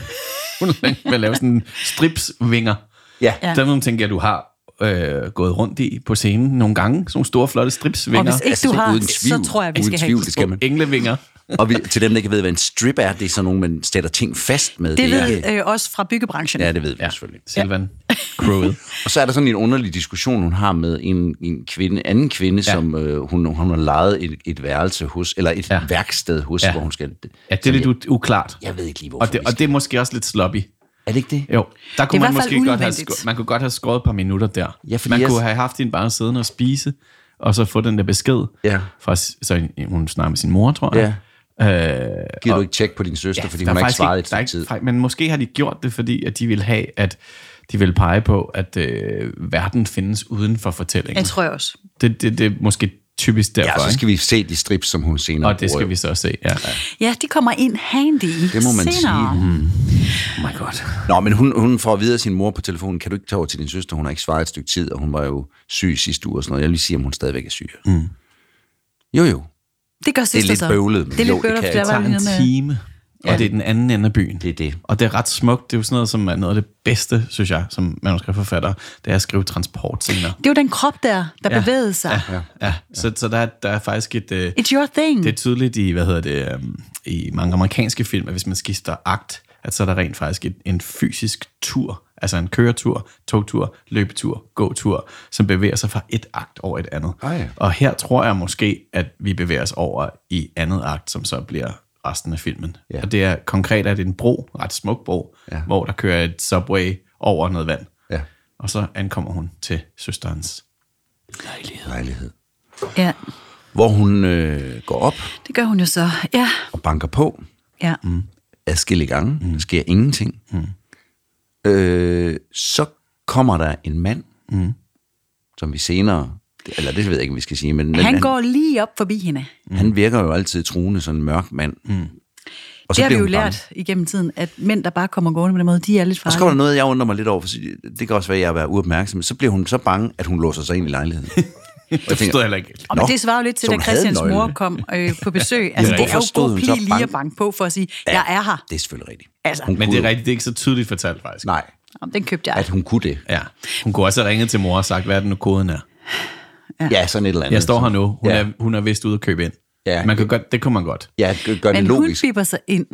hun er med at lave sådan stripsvinger. ja, Ja. Nogle tænker jeg, du har øh, gået rundt i på scenen nogle gange. Sådan nogle store, flotte Og stripsvinger. hvis ikke Altså, du har, så tvivl. tror jeg, vi skal have tvivl, det skal man. Englevinger. Og vi, til dem, der ikke ved, hvad en strip er, det er sådan nogle, man sætter ting fast med. Det er ved ikke- øh, også fra byggebranchen. Ja, det ved vi Ja, selvfølgelig. Silvan Crowet. Og så er der sådan en underlig diskussion, hun har med en, en kvinde, anden kvinde, ja. Ja. som øh, hun, hun har lejet et, et værelse hos, eller et ja. Ja. værksted hos, ja. Ja. hvor hun skal... Ja, det er lidt u- uklart. Jeg ved ikke lige, hvorfor Og det, vi og det er måske også lidt sloppy. Er det ikke det? Jo, der kunne man måske godt have, man kunne godt have skåret et par minutter der. Ja, fordi man jeg- kunne have haft hende bare siddende og spise, og så få den der besked. Ja. Fra, så hun snakker med sin mor, tror jeg. Øh, Giver og- du ikke tjek på din søster, ja, fordi hun har ikke svaret i et der er stykke ikke, tid? fej- Men måske har de gjort det, fordi at de vil have, at de vil pege på, at øh, verden findes uden for fortællingen. Jeg tror jeg også. Det, det, det er måske typisk derfor, Ja, så ikke? skal vi se de strips, som hun senere Og det skal bruger. vi så se, ja. Ja, de kommer ind handy Det må man senere. sige. Mm. Oh my god. Nå, men hun, hun får at vide af sin mor på telefonen, kan du ikke tage over til din søster? Hun har ikke svaret et stykke tid, og hun var jo syg sidste uge og sådan noget. Jeg vil lige sige, om hun stadigvæk er syg. Mm. Jo, jo. Det gør Det er søster lidt så. bøvlet. Det er Jo, lidt det bøvlet, var Det tager en time, og det er den anden ende af byen. Det er det. Og det er ret smukt. Det er jo sådan noget, som er noget af det bedste, synes jeg, som manuskriptforfatter, det er at skrive transportscener. Det er jo den krop der, der Ja. bevægede sig. Ja, ja. Så, så der, er- der er faktisk et... Øh, It's your thing. det er tydeligt i, hvad hedder det, øhm, i mange amerikanske film, at hvis man skifter akt, at så er der rent faktisk et, en fysisk tur, altså en køretur, togtur, løbetur, gåtur, som bevæger sig fra et akt over et andet. Ej. Og her tror jeg måske, at vi bevæger os over i andet akt, som så bliver resten af filmen. Ja. Og det er konkret, at det er en bro, ret smuk bro, Ja. hvor der kører et subway over noget vand. Ja. Og så ankommer hun til søsterens lejlighed. Lejlighed. Ja, Hvor hun øh, går op det gør hun jo så. Ja, og banker på ja. Mm. adskillige gange. Mm. Der sker ingenting. Mm. Øh, så kommer der en mand, mm. som vi senere, eller det ved jeg ikke, om vi skal sige, men, men Han går lige op forbi hende. han virker jo altid truende, sådan en mørk mand. Mm. Og Det har vi jo hun bange. lært igennem tiden, at mænd, der bare kommer gående på den måde, de er lidt Og så kommer der farlige. noget, jeg undrer mig lidt over, for det kan også være, at jeg er været uopmærksom. Så bliver hun så bange, at hun låser sig ind i lejligheden. Det forstår jeg heller ikke. Og men det svarer jo lidt til, da hun Christians mor kom øh, på besøg. Altså, det er jo stod god hun pige lige bange? at banke på for at sige, jeg er her. Det er selvfølgelig rigtigt. Altså, Hun Men kunne, det er rigtigt, det er ikke så tydeligt fortalt faktisk. Nej, Om den købte jeg. at hun kunne det. Ja. Hun kunne også have ringet til mor og sagt, hvad er det nu koden er? Ja, sådan et eller andet. Jeg står her nu. Hun, Ja. er, hun er vist ude at købe ind. Ja. Man kan godt, det kunne man godt. Ja, gør det Men hun logisk. biber sig ind.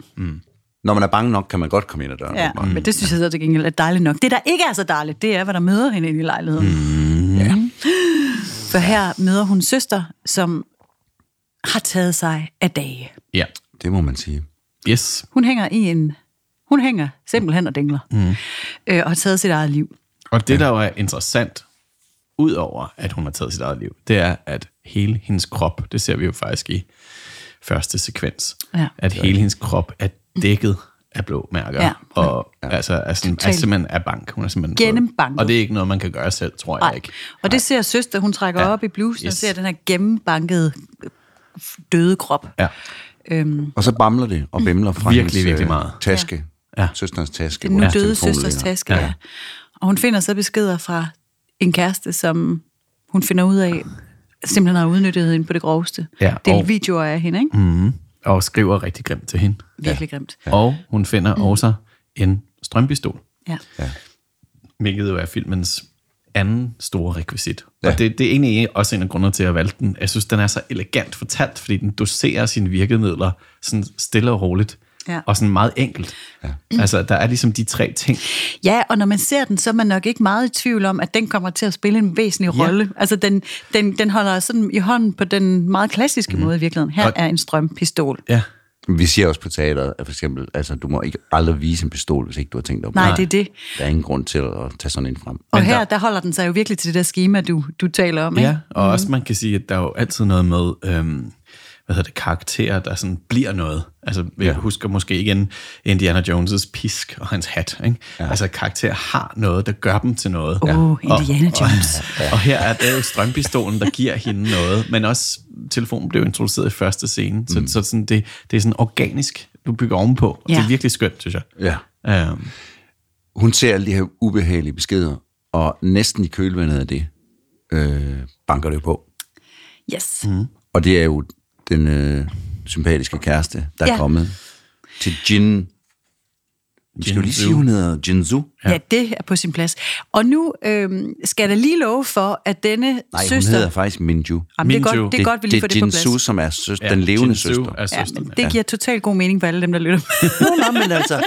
Når man er bange nok, kan man godt komme ind ad døren. Ja, men det synes jeg så til gengæld er dejligt nok. Det, der ikke er så dejligt, det er, hvad der møder hende inde i lejligheden. Mm. Ja. For her møder hun søster, som har taget sig af dage. Ja. Det må man sige. Yes. Hun hænger i en... Hun hænger simpelthen og dingler. Mm. Øh, og har taget sit eget liv. Og det, der jo er interessant, udover at hun har taget sit eget liv, det er, at hele hendes krop, det ser vi jo faktisk i første sekvens, Ja. at hele hendes krop er dækket af blå mærker. Ja. Og altså, er, sådan, er simpelthen af bank. Hun er simpelthen Gennembanket. Og det er ikke noget, man kan gøre selv, tror jeg Nej. ikke. Og det ser søster, hun trækker Ja. ja. op i blusen yes. og ser den her gennembankede døde krop. Ja. Øhm, Og så bamler det og bimler fra Virkelig, hendes, virkelig øh, meget. taske. Ja. Søsterens taske. er hvor nu døde søsters taske, Ja. ja. Og hun finder så beskeder fra en kæreste, som hun finder ud af, simpelthen har udnyttet hende på det groveste. Ja, det er og- videoer af hende, ikke? Mm. Og skriver rigtig grimt til hende. Virkelig grimt. Ja. Og hun finder også en strømpistol Ja. Hvilket jo er filmens anden store rekvisit. Ja. Ja. Og det, det er egentlig også en af grundene til, at jeg valgte den. Jeg synes, den er så elegant fortalt, fordi den doserer sine virkemidler sådan stille og roligt. Ja. Og sådan meget enkelt. Ja. Altså, der er ligesom de tre ting. Ja, og når man ser den, så er man nok ikke meget i tvivl om, at den kommer til at spille en væsentlig Ja. rolle. Altså, den, den, den holder sådan i hånden på den meget klassiske mm. måde i virkeligheden. Her Og- er en strømpistol. Ja. Vi siger også på teateret, at for eksempel, altså, du må ikke aldrig vise en pistol, hvis ikke du har tænkt dig Nej, det er det. Der er ingen grund til at tage sådan en frem. Og Men her, der- der holder den sig jo virkelig til det der schema, du, du taler om. Ikke? Ja, og også man kan sige, at der er jo altid noget med, øhm, hvad hedder det, karakterer, der sådan bliver noget. Altså, jeg ja. husker måske igen Indiana Jones' pisk og hans hat. Ikke? Ja. Altså, karakterer har noget, der gør dem til noget. Åh, Indiana Jones. Og, og her er det jo strømpistolen, der giver hende noget, men også telefonen blev introduceret i første scene, så, mm. så sådan, det, det er sådan organisk, du bygger ovenpå. Og Ja. Det er virkelig skønt, synes jeg. Ja. Øhm, Hun ser alle de her ubehagelige beskeder, og næsten i kølvandet af det, øh, banker det på. Yes. Mhm. Og det er jo den øh, sympatiske kæreste, der Ja. er kommet til Jin. Vi skal jo lige sige, hun hedder Jinzu. Ja. ja, det er på sin plads. Og nu øhm, skal da lige love for, at denne Nej, søster... hun hedder faktisk Minju. Jamen, det, er Minju. godt, det er godt, vi lige får det, det på er plads. Jinzu, som er søster, ja, den levende Jinzu søster. Er Ja, søsteren. men det giver totalt god mening for alle dem, der lytter med. Nå, nå, men altså,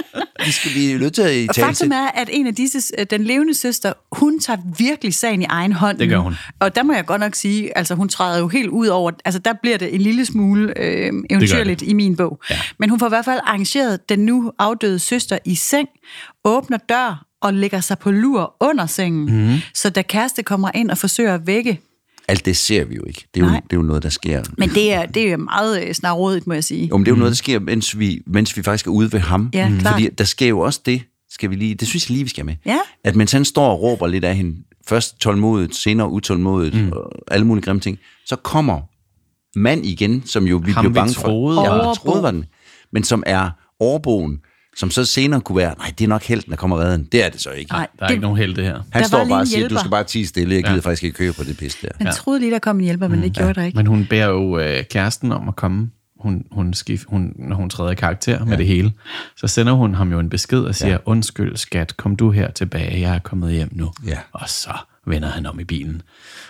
vi skal vi er nødt til at i Og faktum er, at en af disse, øh, den levende søster, hun tager virkelig sagen i egen hånd. Det gør hun. Og der må jeg godt nok sige, altså hun træder jo helt ud over, altså der bliver det en lille smule øh, eventyrligt i min bog. Ja. Men hun får i hvert fald arrangeret den nu afdøde søster i seng, åbner dør og lægger sig på lur under sengen. Mm. Så da kæreste kommer ind og forsøger at vække, Alt det ser vi jo ikke. Det er jo, Nej. det er jo noget, der sker. men det er, det er meget øh, snarrådigt, må jeg sige. Jo, men det er jo noget, der sker, mens vi, mens vi faktisk er ude ved ham. Ja, klart. Fordi der sker jo også det, skal vi lige, det synes jeg lige, vi skal med. Ja. At mens han står og råber lidt af hende, først tålmodigt, senere utålmodigt, mm. og alle mulige grimme ting, så kommer mand igen, som jo vi Ham, blev vi bange troede for. Ja, troede var den. Men som er overboen, som så senere kunne være, nej, det er nok helten, der kommer og redder den. Det er det så ikke. Nej, Der er det, ikke nogen helte her. Han Der står bare og siger, du skal bare tige stille, jeg gider ja. faktisk ikke køre på det pis der. man troede lige, der kom en hjælper, men det gjorde der ikke. Men hun beder jo øh, kæresten om at komme. Hun, hun skif, hun, når hun træder i karakter med det hele, så sender hun ham jo en besked og siger, ja. undskyld skat, kom du her tilbage, jeg er kommet hjem nu. Ja. Og så vender han om i bilen.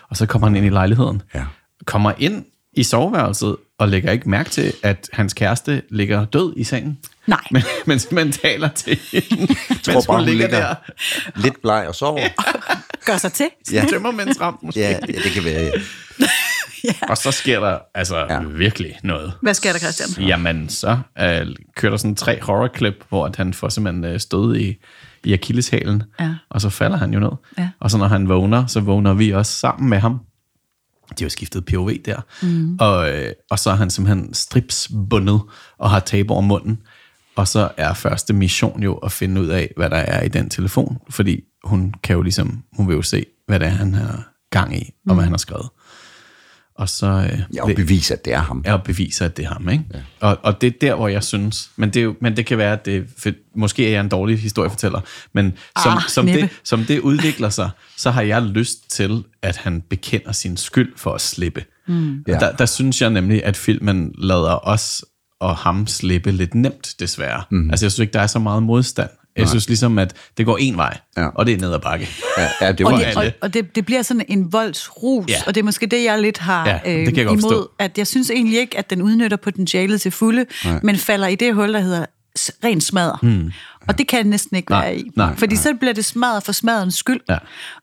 Og så kommer han ind i lejligheden. Ja. Kommer ind i soveværelset og lægger ikke mærke til, at hans kæreste ligger død i sengen. Nej. Men, mens man taler til hende, mens bare, hun hun ligger ligger- der. Lidt bleg og sover. Gør sig til. Ja. Tømmermænds ramt måske. Ja, ja, det kan være, ja. Og så sker der altså ja. Ja. virkelig noget. Hvad sker der, Christian? Jamen, så øh, kører der sådan tre horrorklip, hvor at han får simpelthen øh, stød i, i akilleshælen, Ja. og så falder han jo ned. Ja. Og så når han vågner, så vågner vi også sammen med ham. De har jo skiftet POV der. Mm. Og, øh, og så er han simpelthen stripsbundet og har tape over munden. Og så er første mission jo at finde ud af, hvad der er i den telefon. Fordi hun kan jo ligesom, hun vil jo se, hvad det er, han har gang i, og hvad han har skrevet. Og så... Øh, Ja, og bevise, at det er ham. er at bevise, at det er ham. Ikke? Ja. Og, og det er der, hvor jeg synes, men det, er jo, men det kan være, at det, for, måske er jeg en dårlig historiefortæller, men som, Ah, som, næppe. det, som det udvikler sig, så har jeg lyst til, at han bekender sin skyld for at slippe. Mm. Ja. Der, der synes jeg nemlig, at filmen lader os og ham slippe lidt nemt, desværre. Mm. Altså, jeg synes ikke, der er så meget modstand. Jeg synes ligesom, at det går en vej, Ja. og det er ned ad bakke. Ja, ja det Og, var det, alle. og, og det, det bliver sådan en voldsrus, Ja. ja. og det er måske det, jeg lidt har Ja, det kan jeg godt imod. forstå. At jeg synes egentlig ikke, at den udnytter potentialet til fulde, Nej. men falder i det hul, der hedder ren smadder. Hmm. Og det kan det næsten ikke Nej, være i. nej, Fordi så bliver det smadret for smadrens skyld. Ja.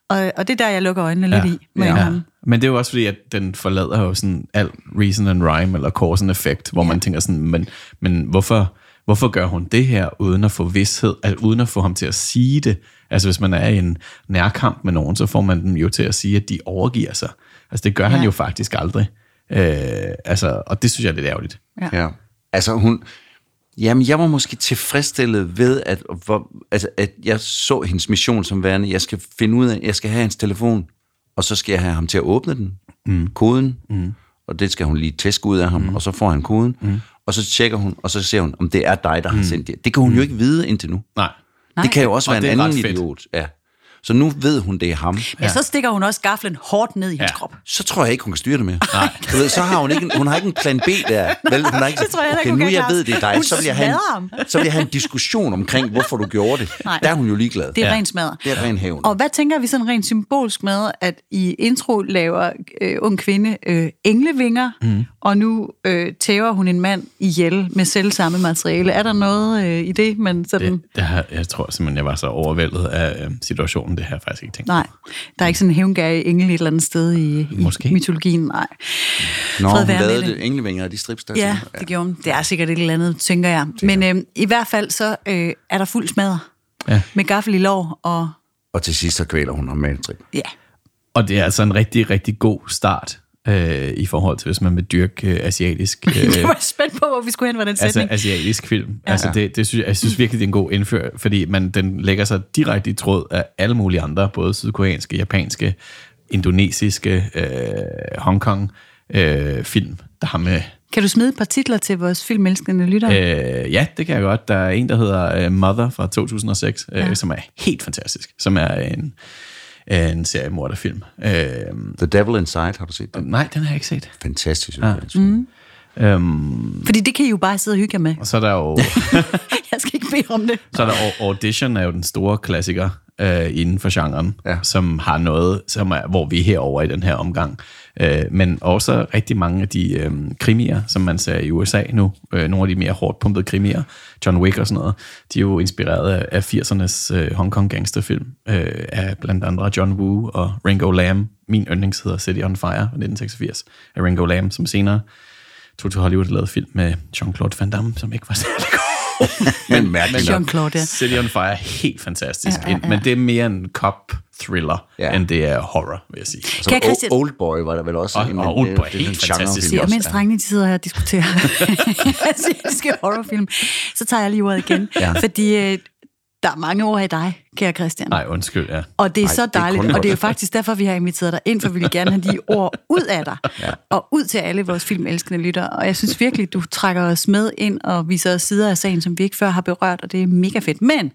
Og, og det er der, jeg lukker øjnene lidt i. Med ja. ham. Men det er jo også fordi, at den forlader jo sådan al reason and rhyme, eller cause and effect, hvor ja. man tænker sådan, men, men hvorfor, hvorfor gør hun det her, uden at få vidshed, altså uden at få ham til at sige det? Altså hvis man er i en nærkamp med nogen, så får man dem jo til at sige, at de overgiver sig. Altså det gør ja. han jo faktisk aldrig. Øh, altså, og det synes jeg er lidt ærgerligt. Ja. Ja. Altså hun... Jamen, jeg var måske tilfredsstillet ved, at, hvor, altså, at jeg så hendes mission som værende, jeg skal finde ud af, jeg skal have hans telefon, og så skal jeg have ham til at åbne den, mm. koden, mm. og det skal hun lige tæske ud af ham, mm. og så får han koden, mm. og så tjekker hun, og så ser hun, om det er dig, der har sendt det. Det kan hun jo ikke vide indtil nu. Nej. Det kan jo også Og være en anden idiot. Ja. Så nu ved hun, det er ham. Ja, så stikker hun også gaflen hårdt ned i hans Ja. krop. Så tror jeg ikke, hun kan styre det mere. Nej. Du ved, så har hun ikke, en- hun har ikke en plan B der. Vel, hun har ikke, Det tror jeg okay, ikke, hun nu kan, jeg ved, det er dig, Hun så vil, jeg have en, ham. så vil jeg have en diskussion omkring, hvorfor du gjorde det. Nej. Der er hun jo ligeglad. Det er Ja. rent smadret. Det er ren hævn. Og hvad tænker vi sådan rent symbolsk med, at i intro laver øh, ung kvinde øh, englevinger, mm. og nu øh, tæver hun en mand ihjel med selv samme materiale. Er der noget øh, i det, man sådan... Det, det har, jeg tror simpelthen, jeg var så overvældet af øh, situationen. Det har jeg faktisk ikke tænkt. Nej, der er ikke sådan en hævngærig engel et eller andet sted i, i Måske. mytologien, nej. Nå, Fred hun lavede. Englevinger og de strips der. Ja, det gjorde hun. Det er sikkert et eller andet, tænker jeg. Men øh, i hvert fald så øh, er der fuld smadre. Ja. Med gaffel i lår, og Og til sidst så kvæler hun ham med et trip. ja, Og det er altså en rigtig, rigtig god start øh, i forhold til, hvis man vil dyrke øh, asiatisk... Øh, på, hvor vi skulle hen med den altså sætning. asiatisk film. Ja. Altså det, det synes, jeg, synes virkelig, det er en god indfør, fordi man, den lægger sig direkte i tråd af alle mulige andre, både sydkoreanske, japanske, indonesiske, øh, Hongkong øh, film, der har med... Kan du smide et par titler til vores filmelskende lyttere? Øh, ja, det kan jeg godt. Der er en, der hedder øh, Mother fra 2006, øh, Ja. som er helt fantastisk, som er en, en seriemorderfilm. Øh, The Devil Inside, har du set den? nej, den har jeg ikke set. Fantastisk. Ah. Mm. Øhm, Fordi det kan I jo bare sidde og hygge jer med. og så er der jo... Jeg skal ikke bede om det. Så er der Au- Audition, er jo den store klassiker øh, inden for genren, Ja. som har noget, som er, hvor vi er herover i den her omgang. Øh, men også rigtig mange af de øh, krimier, som man ser i USA nu, øh, nogle af de mere hårdt pumpede krimier, John Wick og sådan noget, de er jo inspireret af, af 80'ernes øh, Hong Kong gangsterfilm, øh, af blandt andre John Woo og Ringo Lam. Min yndlings hedder City on Fire fra 1986, af Ringo Lam, som senere tog til Hollywood og lavede film med Jean-Claude Van Damme, som ikke var særlig god. Men mærkeligt. nok. Jean-Claude, ja. City on Fire er helt fantastisk, Ja, ja, ja. men det er mere en cop-thriller, Ja. ja. end det er horror, vil jeg sige. Så Kan jeg, Christian- Old Boy var der vel også. Og- og Oldboy, det er helt fantastisk. Også, mens drengene de sidder her og diskuterer asiatiske horrorfilm, så tager jeg lige ordet igen. Ja. Fordi øh, der er mange ord i dig, kære Christian. Nej, undskyld, ja. Og det er Nej, så det er dejligt, og det er faktisk derfor, vi har inviteret dig ind, for vi vil gerne have de ord ud af dig, ja. og ud til alle vores filmelskende lyttere. Og jeg synes virkelig, du trækker os med ind og viser os sider af sagen, som vi ikke før har berørt, og det er mega fedt. Men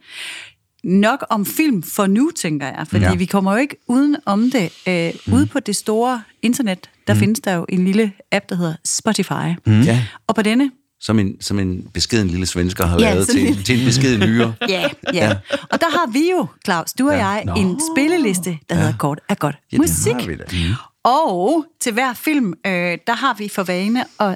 nok om film for nu, tænker jeg, fordi. Ja. vi kommer jo ikke uden om det. Øh, mm. Ude på det store internet, der mm. findes der jo en lille app, der hedder Spotify. Mm. Ja, Og på denne som en, som en beskeden lille svensker har Ja, lavet til, en- til en beskeden nyere. Ja, ja. Og der har vi jo, Claus, du og Ja. jeg, en spilleliste, der hedder Kort er godt Ja, musik. har vi da. Og til hver film, øh, der har vi for vane at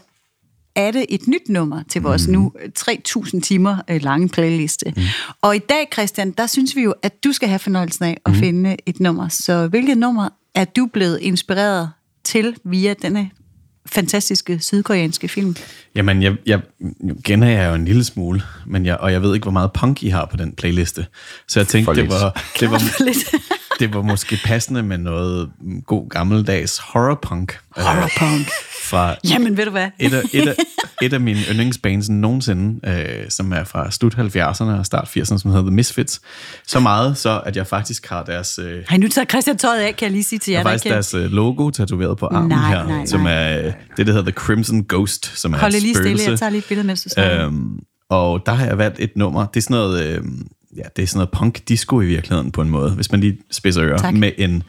adde et nyt nummer til vores Mhm. nu øh, 3.000 timer øh, lange playliste. Mm. Og i dag, Christian, der synes vi jo, at du skal have fornøjelsen af at Mhm. mm. finde et nummer. Så hvilket nummer er du blevet inspireret til via denne fantastiske sydkoreanske film? Jamen, jeg, jeg, nu kender jeg jo en lille smule, men jeg, og jeg ved ikke, hvor meget punk I har på den playliste. Så jeg tænkte, det var, det, var, det var måske passende med noget god gammeldags horrorpunk. horrorpunk. Fra Jamen, ved du hvad? et af, et af, et af mine yndlingsbands nogensinde, øh, som er fra slut 70'erne og start 80'erne, som hedder The Misfits. Så meget så, at jeg faktisk har deres... Øh, Hej, nu tager Christian tøjet af, kan jeg lige sige til jeg jer, har der faktisk ikke deres øh, logo tatoveret på armen Nej, her, nej, som nej. er øh, det, der hedder The Crimson Ghost, som er Hold lige stille, jeg tager lige et billede, mens du snakker. Øhm, og der har jeg valgt et nummer. Det er sådan noget, øh, ja, det er sådan noget punk-disco i virkeligheden på en måde, hvis man lige spidser ører, Tak. med en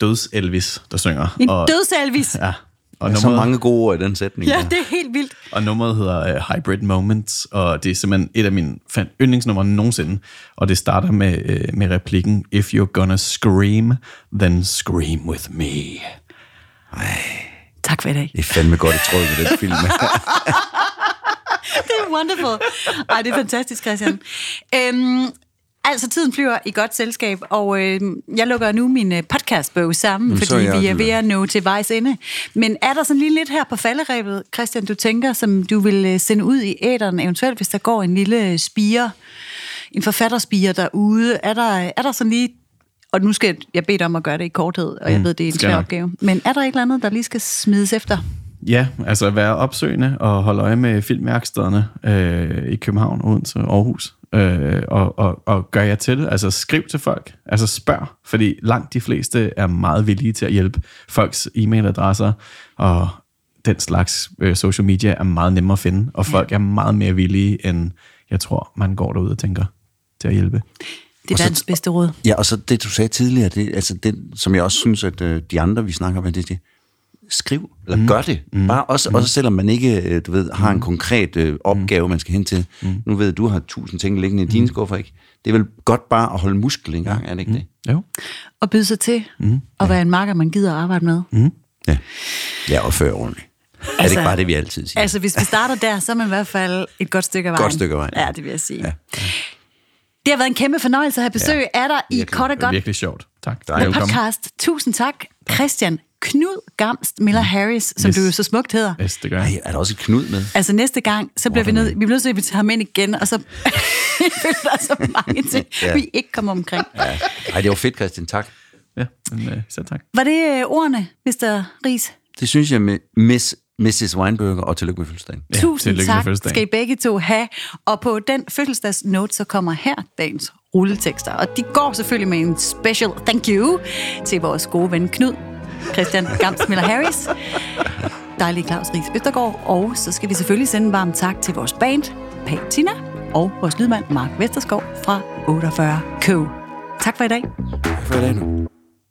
døds Elvis, der synger. En og, dødselvis. Ja, og Der er så nummeret, mange gode ord i den sætning. Ja, der. det er helt vildt. og nummeret hedder uh, Hybrid Moments, og det er simpelthen et af mine fan- yndlingsnumre nogensinde. Og det starter med, uh, med replikken, If you're gonna scream, then scream with me. Tak for i dag. Det er fandme godt i tråd med den film. Det er wonderful. Ej, det er fantastisk, Christian. Øhm, altså, tiden flyver i godt selskab, og øh, jeg lukker nu min øh, podcastbog sammen, så fordi er vi er ved at nå til vejs ende. Men er der sådan lige lidt her på falderæbet, Christian, du tænker, som du vil øh, sende ud i æderen, eventuelt hvis der går en lille spire, en forfatterspire derude? Er der, er der sådan lige og nu skal jeg bede dig om at gøre det i korthed, og jeg ved, det er en svær opgave. Men er der et eller andet, der lige skal smides efter? Ja, altså at være opsøgende og holde øje med filmværkstederne øh, i København, Odense og Aarhus. Øh, og, og, og gør jer til det. Altså skriv til folk. Altså spørg, fordi langt de fleste er meget villige til at hjælpe folks e-mailadresser og den slags øh, social media er meget nemmere at finde, og folk er meget mere villige, end jeg tror, man går derud og tænker til at hjælpe. Det er verdens bedste råd. Ja, og så det, du sagde tidligere, det, altså det, som jeg også synes, at øh, de andre, vi snakker med, det er det. Skriv, eller mm. gør det. Mm. Bare også, mm. også selvom man ikke, øh, du ved, har en konkret øh, opgave, man skal hen til. Mm. Nu ved jeg, du har tusind ting liggende i dine skuffer, ikke? Det er vel godt bare at holde muskel en gang, er det ikke det? Jo. Og byde sig til mm. at være en marker, man gider at arbejde med. Mm. Ja. Ja, og før ordentligt. Altså, er det Altså- ikke bare det, vi altid siger? Altså, hvis vi starter der, så er man i hvert fald et godt stykke af vejen. Godt stykke af vejen. Ja, det vil jeg sige. Ja. Det har været en kæmpe fornøjelse at have besøg ja, af dig i. Kort og Det er Godt virkelig sjovt. Tak. Velkommen. podcast. Tusind tak, Christian Knud Gamst Miller Harris, som Yes. du jo så smukt hedder. Yes, det gør jeg. Ej, er der også et knud med? Altså næste gang, så bliver vi nødt, vi bliver nødt til at invitere ham ind igen, og så der er så mange ting, Ja. vi ikke kommer omkring. Ja. Ej, det var fedt, Christian. Tak. Ja, men øh, så tak. Var det øh, ordene, Mr. Ries? Det synes jeg med Miss, Mrs. Weinberger og tillykke med fødselsdagen. Ja, Tusind tillykke med tak fødselsdagen. skal I begge to have. Og på den fødselsdagsnote, så kommer her dagens rulletekster. Og de går selvfølgelig med en special thank you til vores gode ven Knud, Christian Gamsmiller Harris, dejlig Claus Ries Østergaard, og så skal vi selvfølgelig sende en varm tak til vores band, Patina, og vores lydmand Mark Vesterskov fra 48K. Tak for i dag. Tak for i dag nu.